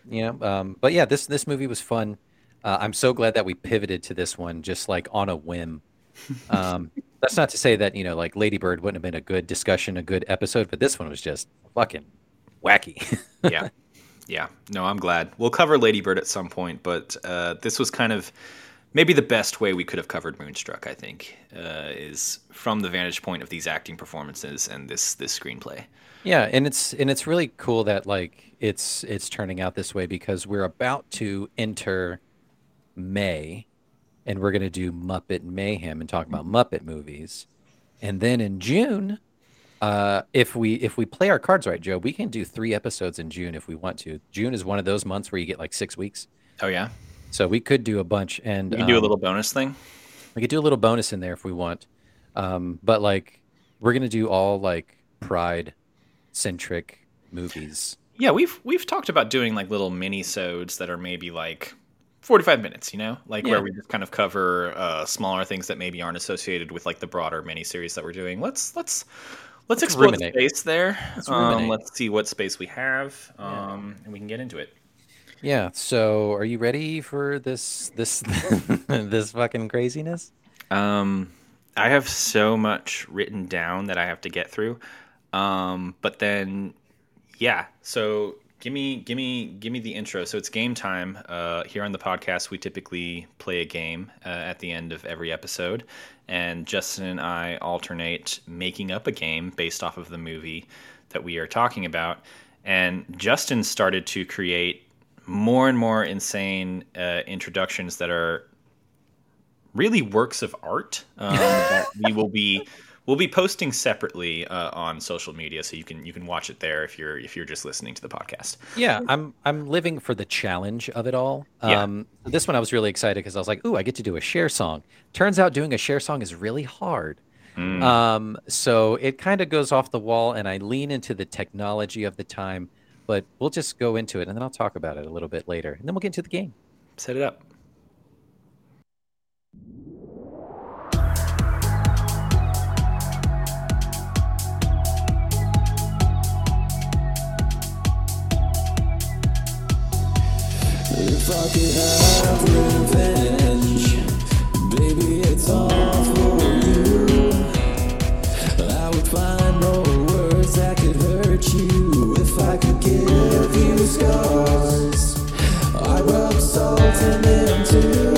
You know. Um, but yeah, this this movie was fun. Uh, I'm so glad that we pivoted to this one just like on a whim. Um, that's not to say that you know, like Lady Bird wouldn't have been a good discussion, a good episode, but this one was just fucking wacky. yeah yeah no i'm glad we'll cover Lady Bird at some point but uh, this was kind of maybe the best way we could have covered moonstruck i think uh, is from the vantage point of these acting performances and this this screenplay Yeah, and it's and it's really cool that like it's it's turning out this way because we're about to enter May and we're going to do Muppet Mayhem and talk about Muppet movies. And then in June, uh, if we if we play our cards right, Joe, we can do 3 episodes in June if we want to. June is one of those months where you get like 6 weeks. oh yeah So we could do a bunch and we can do a um, little bonus thing we could do a little bonus in there if we want. Um, but like we're going to do all like pride centric movies. yeah we've we've talked about doing like little mini sodes that are maybe like 45 minutes you know like Yeah. where we just kind of cover uh, smaller things that maybe aren't associated with like the broader mini series that we're doing let's let's let's explore the space there Let's um, let's see what space we have Yeah. um, and we can get into it Yeah. So, are you ready for this this this fucking craziness? Um, I have so much written down that I have to get through. Um, but then, yeah. So give me, give me, give me the intro. So it's game time. Uh, here on the podcast, we typically play a game uh, at the end of every episode, and Justin and I alternate making up a game based off of the movie that we are talking about. And Justin started to create more and more insane uh, introductions that are really works of art um, that we will be we'll be posting separately uh, on social media, so you can you can watch it there if you're if you're just listening to the podcast. Yeah, I'm I'm living for the challenge of it all. Yeah. Um, this one I was really excited because I was like, "Ooh, I get to do a Cher song." Turns out doing a Cher song is really hard. Mm. Um, so it kind of goes off the wall, and I lean into the technology of the time. But we'll just go into it and then I'll talk about it a little bit later. And then we'll get into the game. Set it up. If I could have revenge, baby, it's all scars, I'd rub salt in them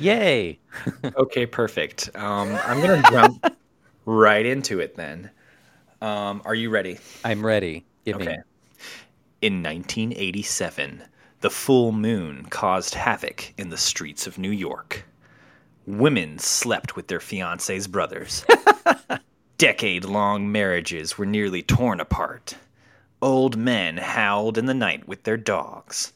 Yay! Okay, perfect. Um, I'm gonna jump right into it then. Um, are you ready? I'm ready. Give me. Okay. In 1987, the full moon caused havoc in the streets of New York. Women slept with their fiancés' brothers. Decade long marriages were nearly torn apart. Old men howled in the night with their dogs.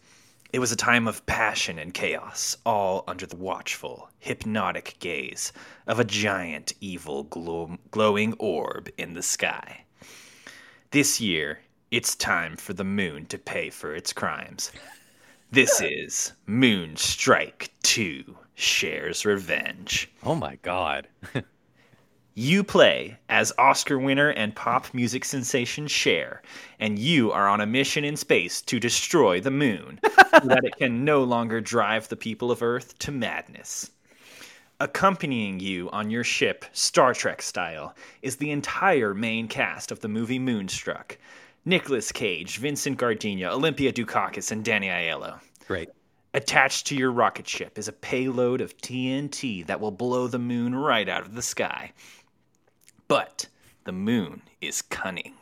It was a time of passion and chaos, all under the watchful, hypnotic gaze of a giant, evil, glow- glowing orb in the sky. This year, it's time for the moon to pay for its crimes. This is Moon Strike 2 Cher's Revenge. Oh my god. You play as Oscar winner and pop music sensation Cher, and you are on a mission in space to destroy the moon so that it can no longer drive the people of Earth to madness. Accompanying you on your ship, Star Trek style, is the entire main cast of the movie Moonstruck Nicolas Cage, Vincent Gardenia, Olympia Dukakis, and Danny Aiello. Great. Attached to your rocket ship is a payload of TNT that will blow the moon right out of the sky. But the moon is cunning.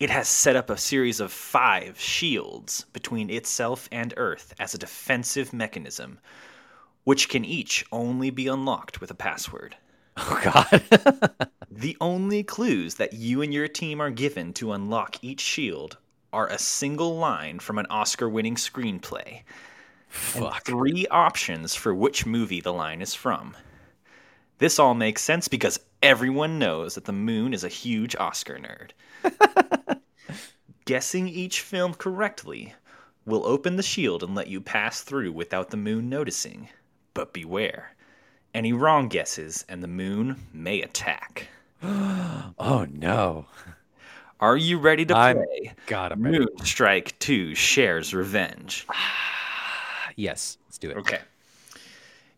It has set up a series of five shields between itself and Earth as a defensive mechanism, which can each only be unlocked with a password. Oh god. The only clues that you and your team are given to unlock each shield are a single line from an Oscar winning screenplay and three options for which movie the line is from. This all makes sense because everyone knows that the moon is a huge Oscar nerd. Guessing each film correctly will open the shield and let you pass through without the moon noticing. But beware. Any wrong guesses and the moon may attack. oh no. Are you ready to play? God, I'm ready. Moonstrike 2 Cher's Revenge. Yes, let's do it. Okay.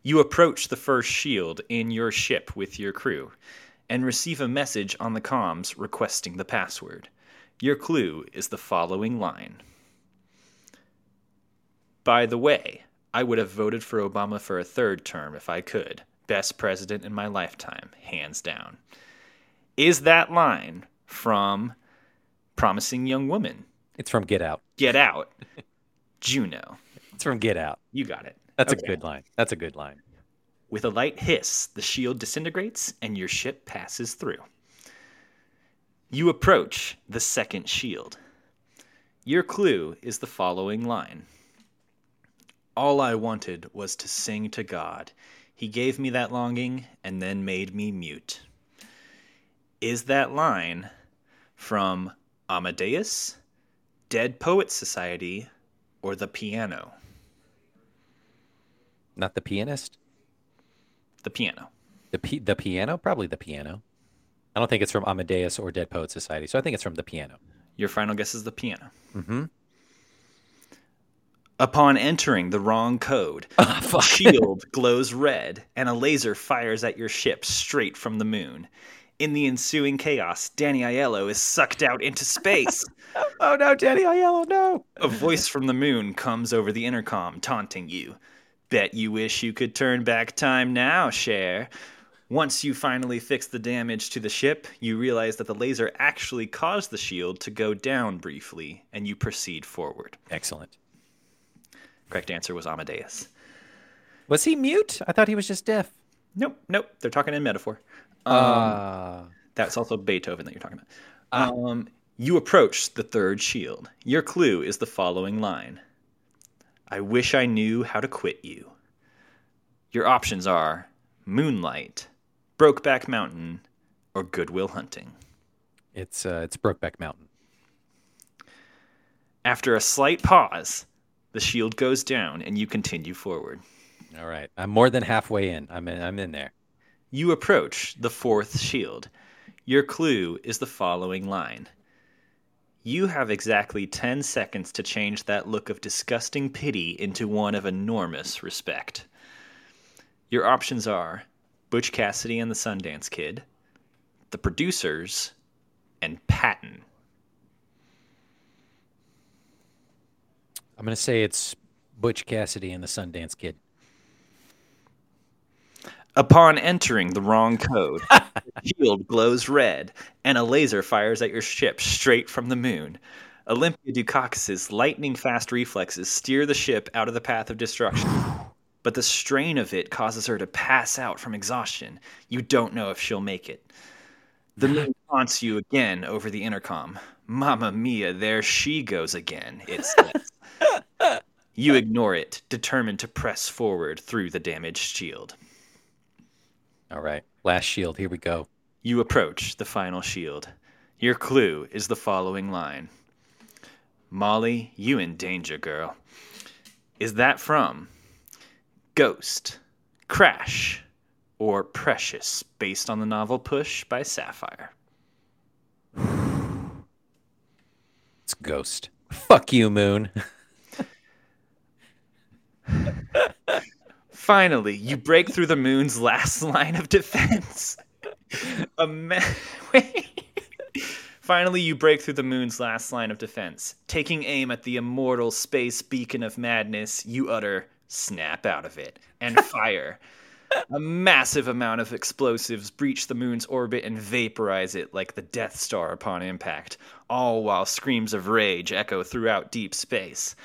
You approach the first shield in your ship with your crew and receive a message on the comms requesting the password. Your clue is the following line By the way, I would have voted for Obama for a third term if I could. Best president in my lifetime, hands down. Is that line from Promising Young Woman? It's from Get Out. Get Out. Juno. It's from Get Out. You got it. That's Okay. a good line. That's a good line. With a light hiss, the shield disintegrates and your ship passes through. You approach the second shield. Your clue is the following line All I wanted was to sing to God. He gave me that longing and then made me mute. Is that line from Amadeus, Dead Poets Society, or The Piano? Not the pianist. The Piano. The pi- the piano, probably the piano. I don't think it's from Amadeus or Dead Poet Society, so I think it's from the piano. Your final guess is the piano. Mm-hmm. Upon entering the wrong code, Ah, the shield glows red and a laser fires at your ship straight from the moon. In the ensuing chaos, Danny Aiello is sucked out into space. Oh no, Danny Aiello, no! a voice from the moon comes over the intercom, taunting you. Bet you wish you could turn back time now, Cher. Once you finally fix the damage to the ship, you realize that the laser actually caused the shield to go down briefly, and you proceed forward. Excellent. Correct answer was Amadeus. Was he mute? I thought he was just deaf. Nope, nope. They're talking in metaphor. Um, Uh, That's also Beethoven that you're talking about. Um, you approach the third shield. Your clue is the following line I wish I knew how to quit you. Your options are Moonlight, Brokeback Mountain, or Good Will Hunting. it's uh, it's Brokeback Mountain. After a slight pause, the shield goes down and you continue forward. All right, I'm more than halfway in. I'm in. I'm in there. You approach the fourth shield. Your clue is the following line You have exactly 10 seconds to change that look of disgusting pity into one of enormous respect. Your options are Butch Cassidy and the Sundance Kid, The Producers, and Patton. I'm gonna say it's Butch Cassidy and the Sundance Kid. Upon entering the wrong code, shield glows red, and a laser fires at your ship straight from the moon. Olympia Dukakis's lightning fast reflexes steer the ship out of the path of destruction, but the strain of it causes her to pass out from exhaustion. You don't know if she'll make it. The moon taunts you again over the intercom. Mamma mia, there she goes again, it says. you ignore it, determined to press forward through the damaged shield. All right, last shield. Here we go. You approach the final shield. Your clue is the following line Molly, you in danger, girl. Is that from Ghost, Crash, or Precious, based on the novel Push by Sapphire? It's Ghost. Fuck you, Moon. Finally, you break through the moon's last line of defense. A ma- Finally, you break through the moon's last line of defense. Taking aim at the immortal space beacon of madness, you utter, snap out of it, and fire. A massive amount of explosives breach the moon's orbit and vaporize it like the Death Star upon impact, all while screams of rage echo throughout deep space.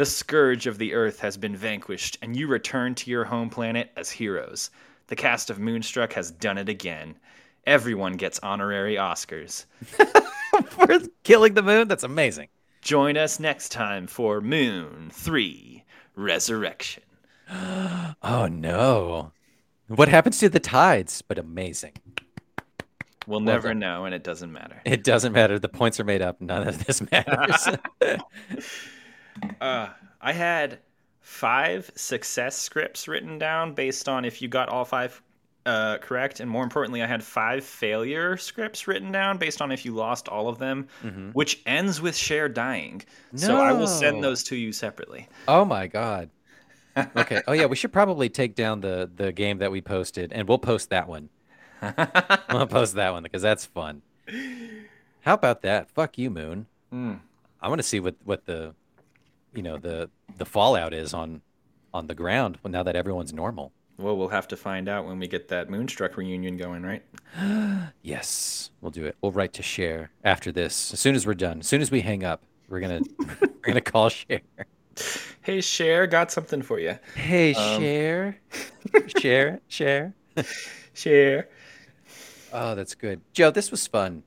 The scourge of the earth has been vanquished, and you return to your home planet as heroes. The cast of Moonstruck has done it again. Everyone gets honorary Oscars. For killing the moon? That's amazing. Join us next time for Moon 3 Resurrection. Oh no. What happens to the tides? But amazing. We'll never know, and it doesn't matter. It doesn't matter. The points are made up. None of this matters. Uh, I had five success scripts written down based on if you got all five uh, correct, and more importantly, I had five failure scripts written down based on if you lost all of them, which ends with Cher dying. So I will send those to you separately. oh my god. Okay. Oh yeah, we should probably take down the the game that we posted, and we'll post that one. we'll post that one because that's fun. How about that? Fuck you, Moon. I want to see what what the, you know the the fallout is on on the ground now that everyone's normal. Well, we'll have to find out when we get that Moonstruck reunion going, right? Yes, we'll do it. We'll write to Cher after this. As soon as we're done, as soon as we hang up, we're gonna we're gonna call Cher. Hey, Cher, got something for you. Hey, Cher, Cher, Cher. Cher. Oh, that's good, Joe. This was fun.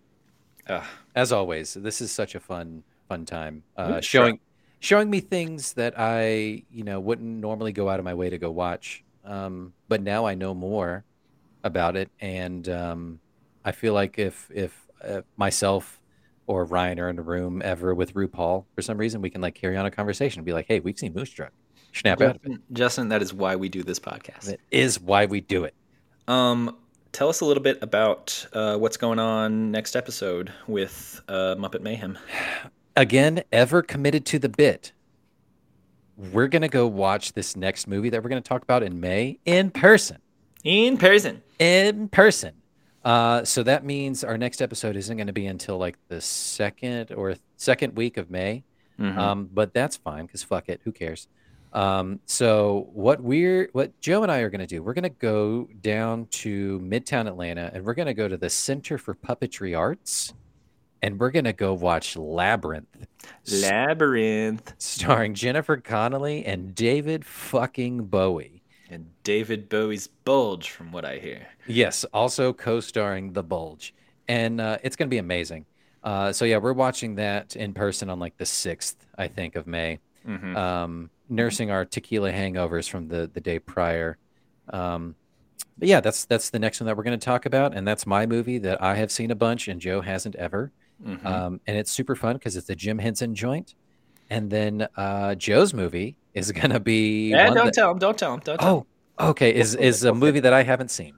Ugh. As always, this is such a fun fun time. Uh, showing showing me things that I you know wouldn't normally go out of my way to go watch. Um, but now I know more about it, and um, I feel like if if uh, myself or Ryan are in a room ever with RuPaul for some reason, we can like carry on a conversation and be like, "Hey, we've seen Moonstruck." Snap out of it. Justin, that is why we do this podcast. It is why we do it. Um, tell us a little bit about uh, what's going on next episode with uh, Muppet Mayhem. Again, ever committed to the bit. We're gonna go watch this next movie that we're gonna talk about in May in person. In person. in person. Uh, so that means our next episode isn't going to be until like the second or second week of May. Um, but that's fine because fuck it, who cares? Um, so what we're what Joe and I are going to do, we're going to go down to Midtown Atlanta, and we're going to go to the Center for Puppetry Arts, and we're going to go watch Labyrinth, Labyrinth. starring Jennifer Connelly and David fucking Bowie. And David Bowie's Bulge, from what I hear. Yes, also co-starring The Bulge, and uh, it's going to be amazing. Uh, so yeah, we're watching that in person on like the sixth, I think, of May. Mhm. Um, nursing our tequila hangovers from the the day prior. Um, but yeah, that's that's the next one that we're going to talk about, and that's my movie that I have seen a bunch and Joe hasn't ever. Mhm. Um, and it's super fun because it's the Jim Henson joint. And then uh, Joe's movie is going to be Yeah, don't that- tell him. Don't tell him. Don't tell him. Oh, okay. Is is a movie that I haven't seen.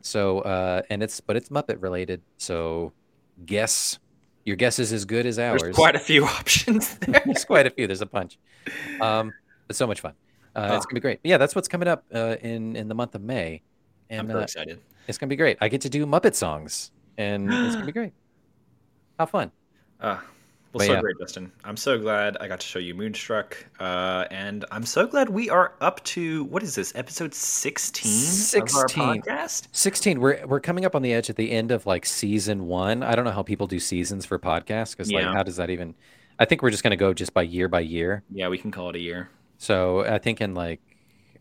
So uh and it's but it's Muppet related. So guess your guess is as good as ours. There's quite a few options there. There's quite a few. There's a bunch. Um but so much fun. Uh, it's Oh. gonna be great. But yeah, that's what's coming up uh, in in the month of May. And, I'm uh, excited. it's gonna be great. I get to do Muppet songs and it's gonna be great. How fun. Uh, well, But so yeah. great, Justin. I'm so glad I got to show you Moonstruck, uh, and I'm so glad we are up to what is this episode 16 of our 16. podcast? 16 we're we're coming up on the edge at the end of like season 1. I don't know how people do seasons for podcasts like Yeah. how does that even I think we're just going to go just by year by year. Yeah, we can call it a year. So I think in like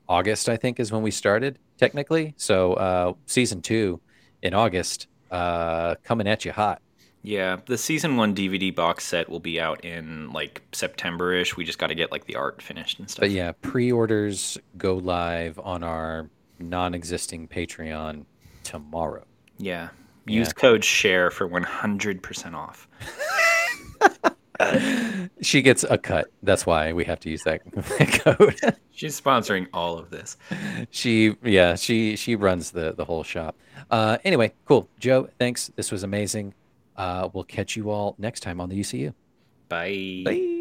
August, I think is when we started technically. So uh, season two in August, uh, coming at you hot. Yeah, the season one DVD box set will be out in like September ish. We just got to get like the art finished and stuff. But yeah, pre-orders go live on our non-existing Patreon tomorrow. Yeah. Yeah. Use code CHER for 100% off. She gets a cut. That's why we have to use that code. She's sponsoring all of this. she, yeah, she she runs the the whole shop. Uh, anyway, cool. Joe, thanks. This was amazing. Uh, we'll catch you all next time on the UCU. Bye. Bye.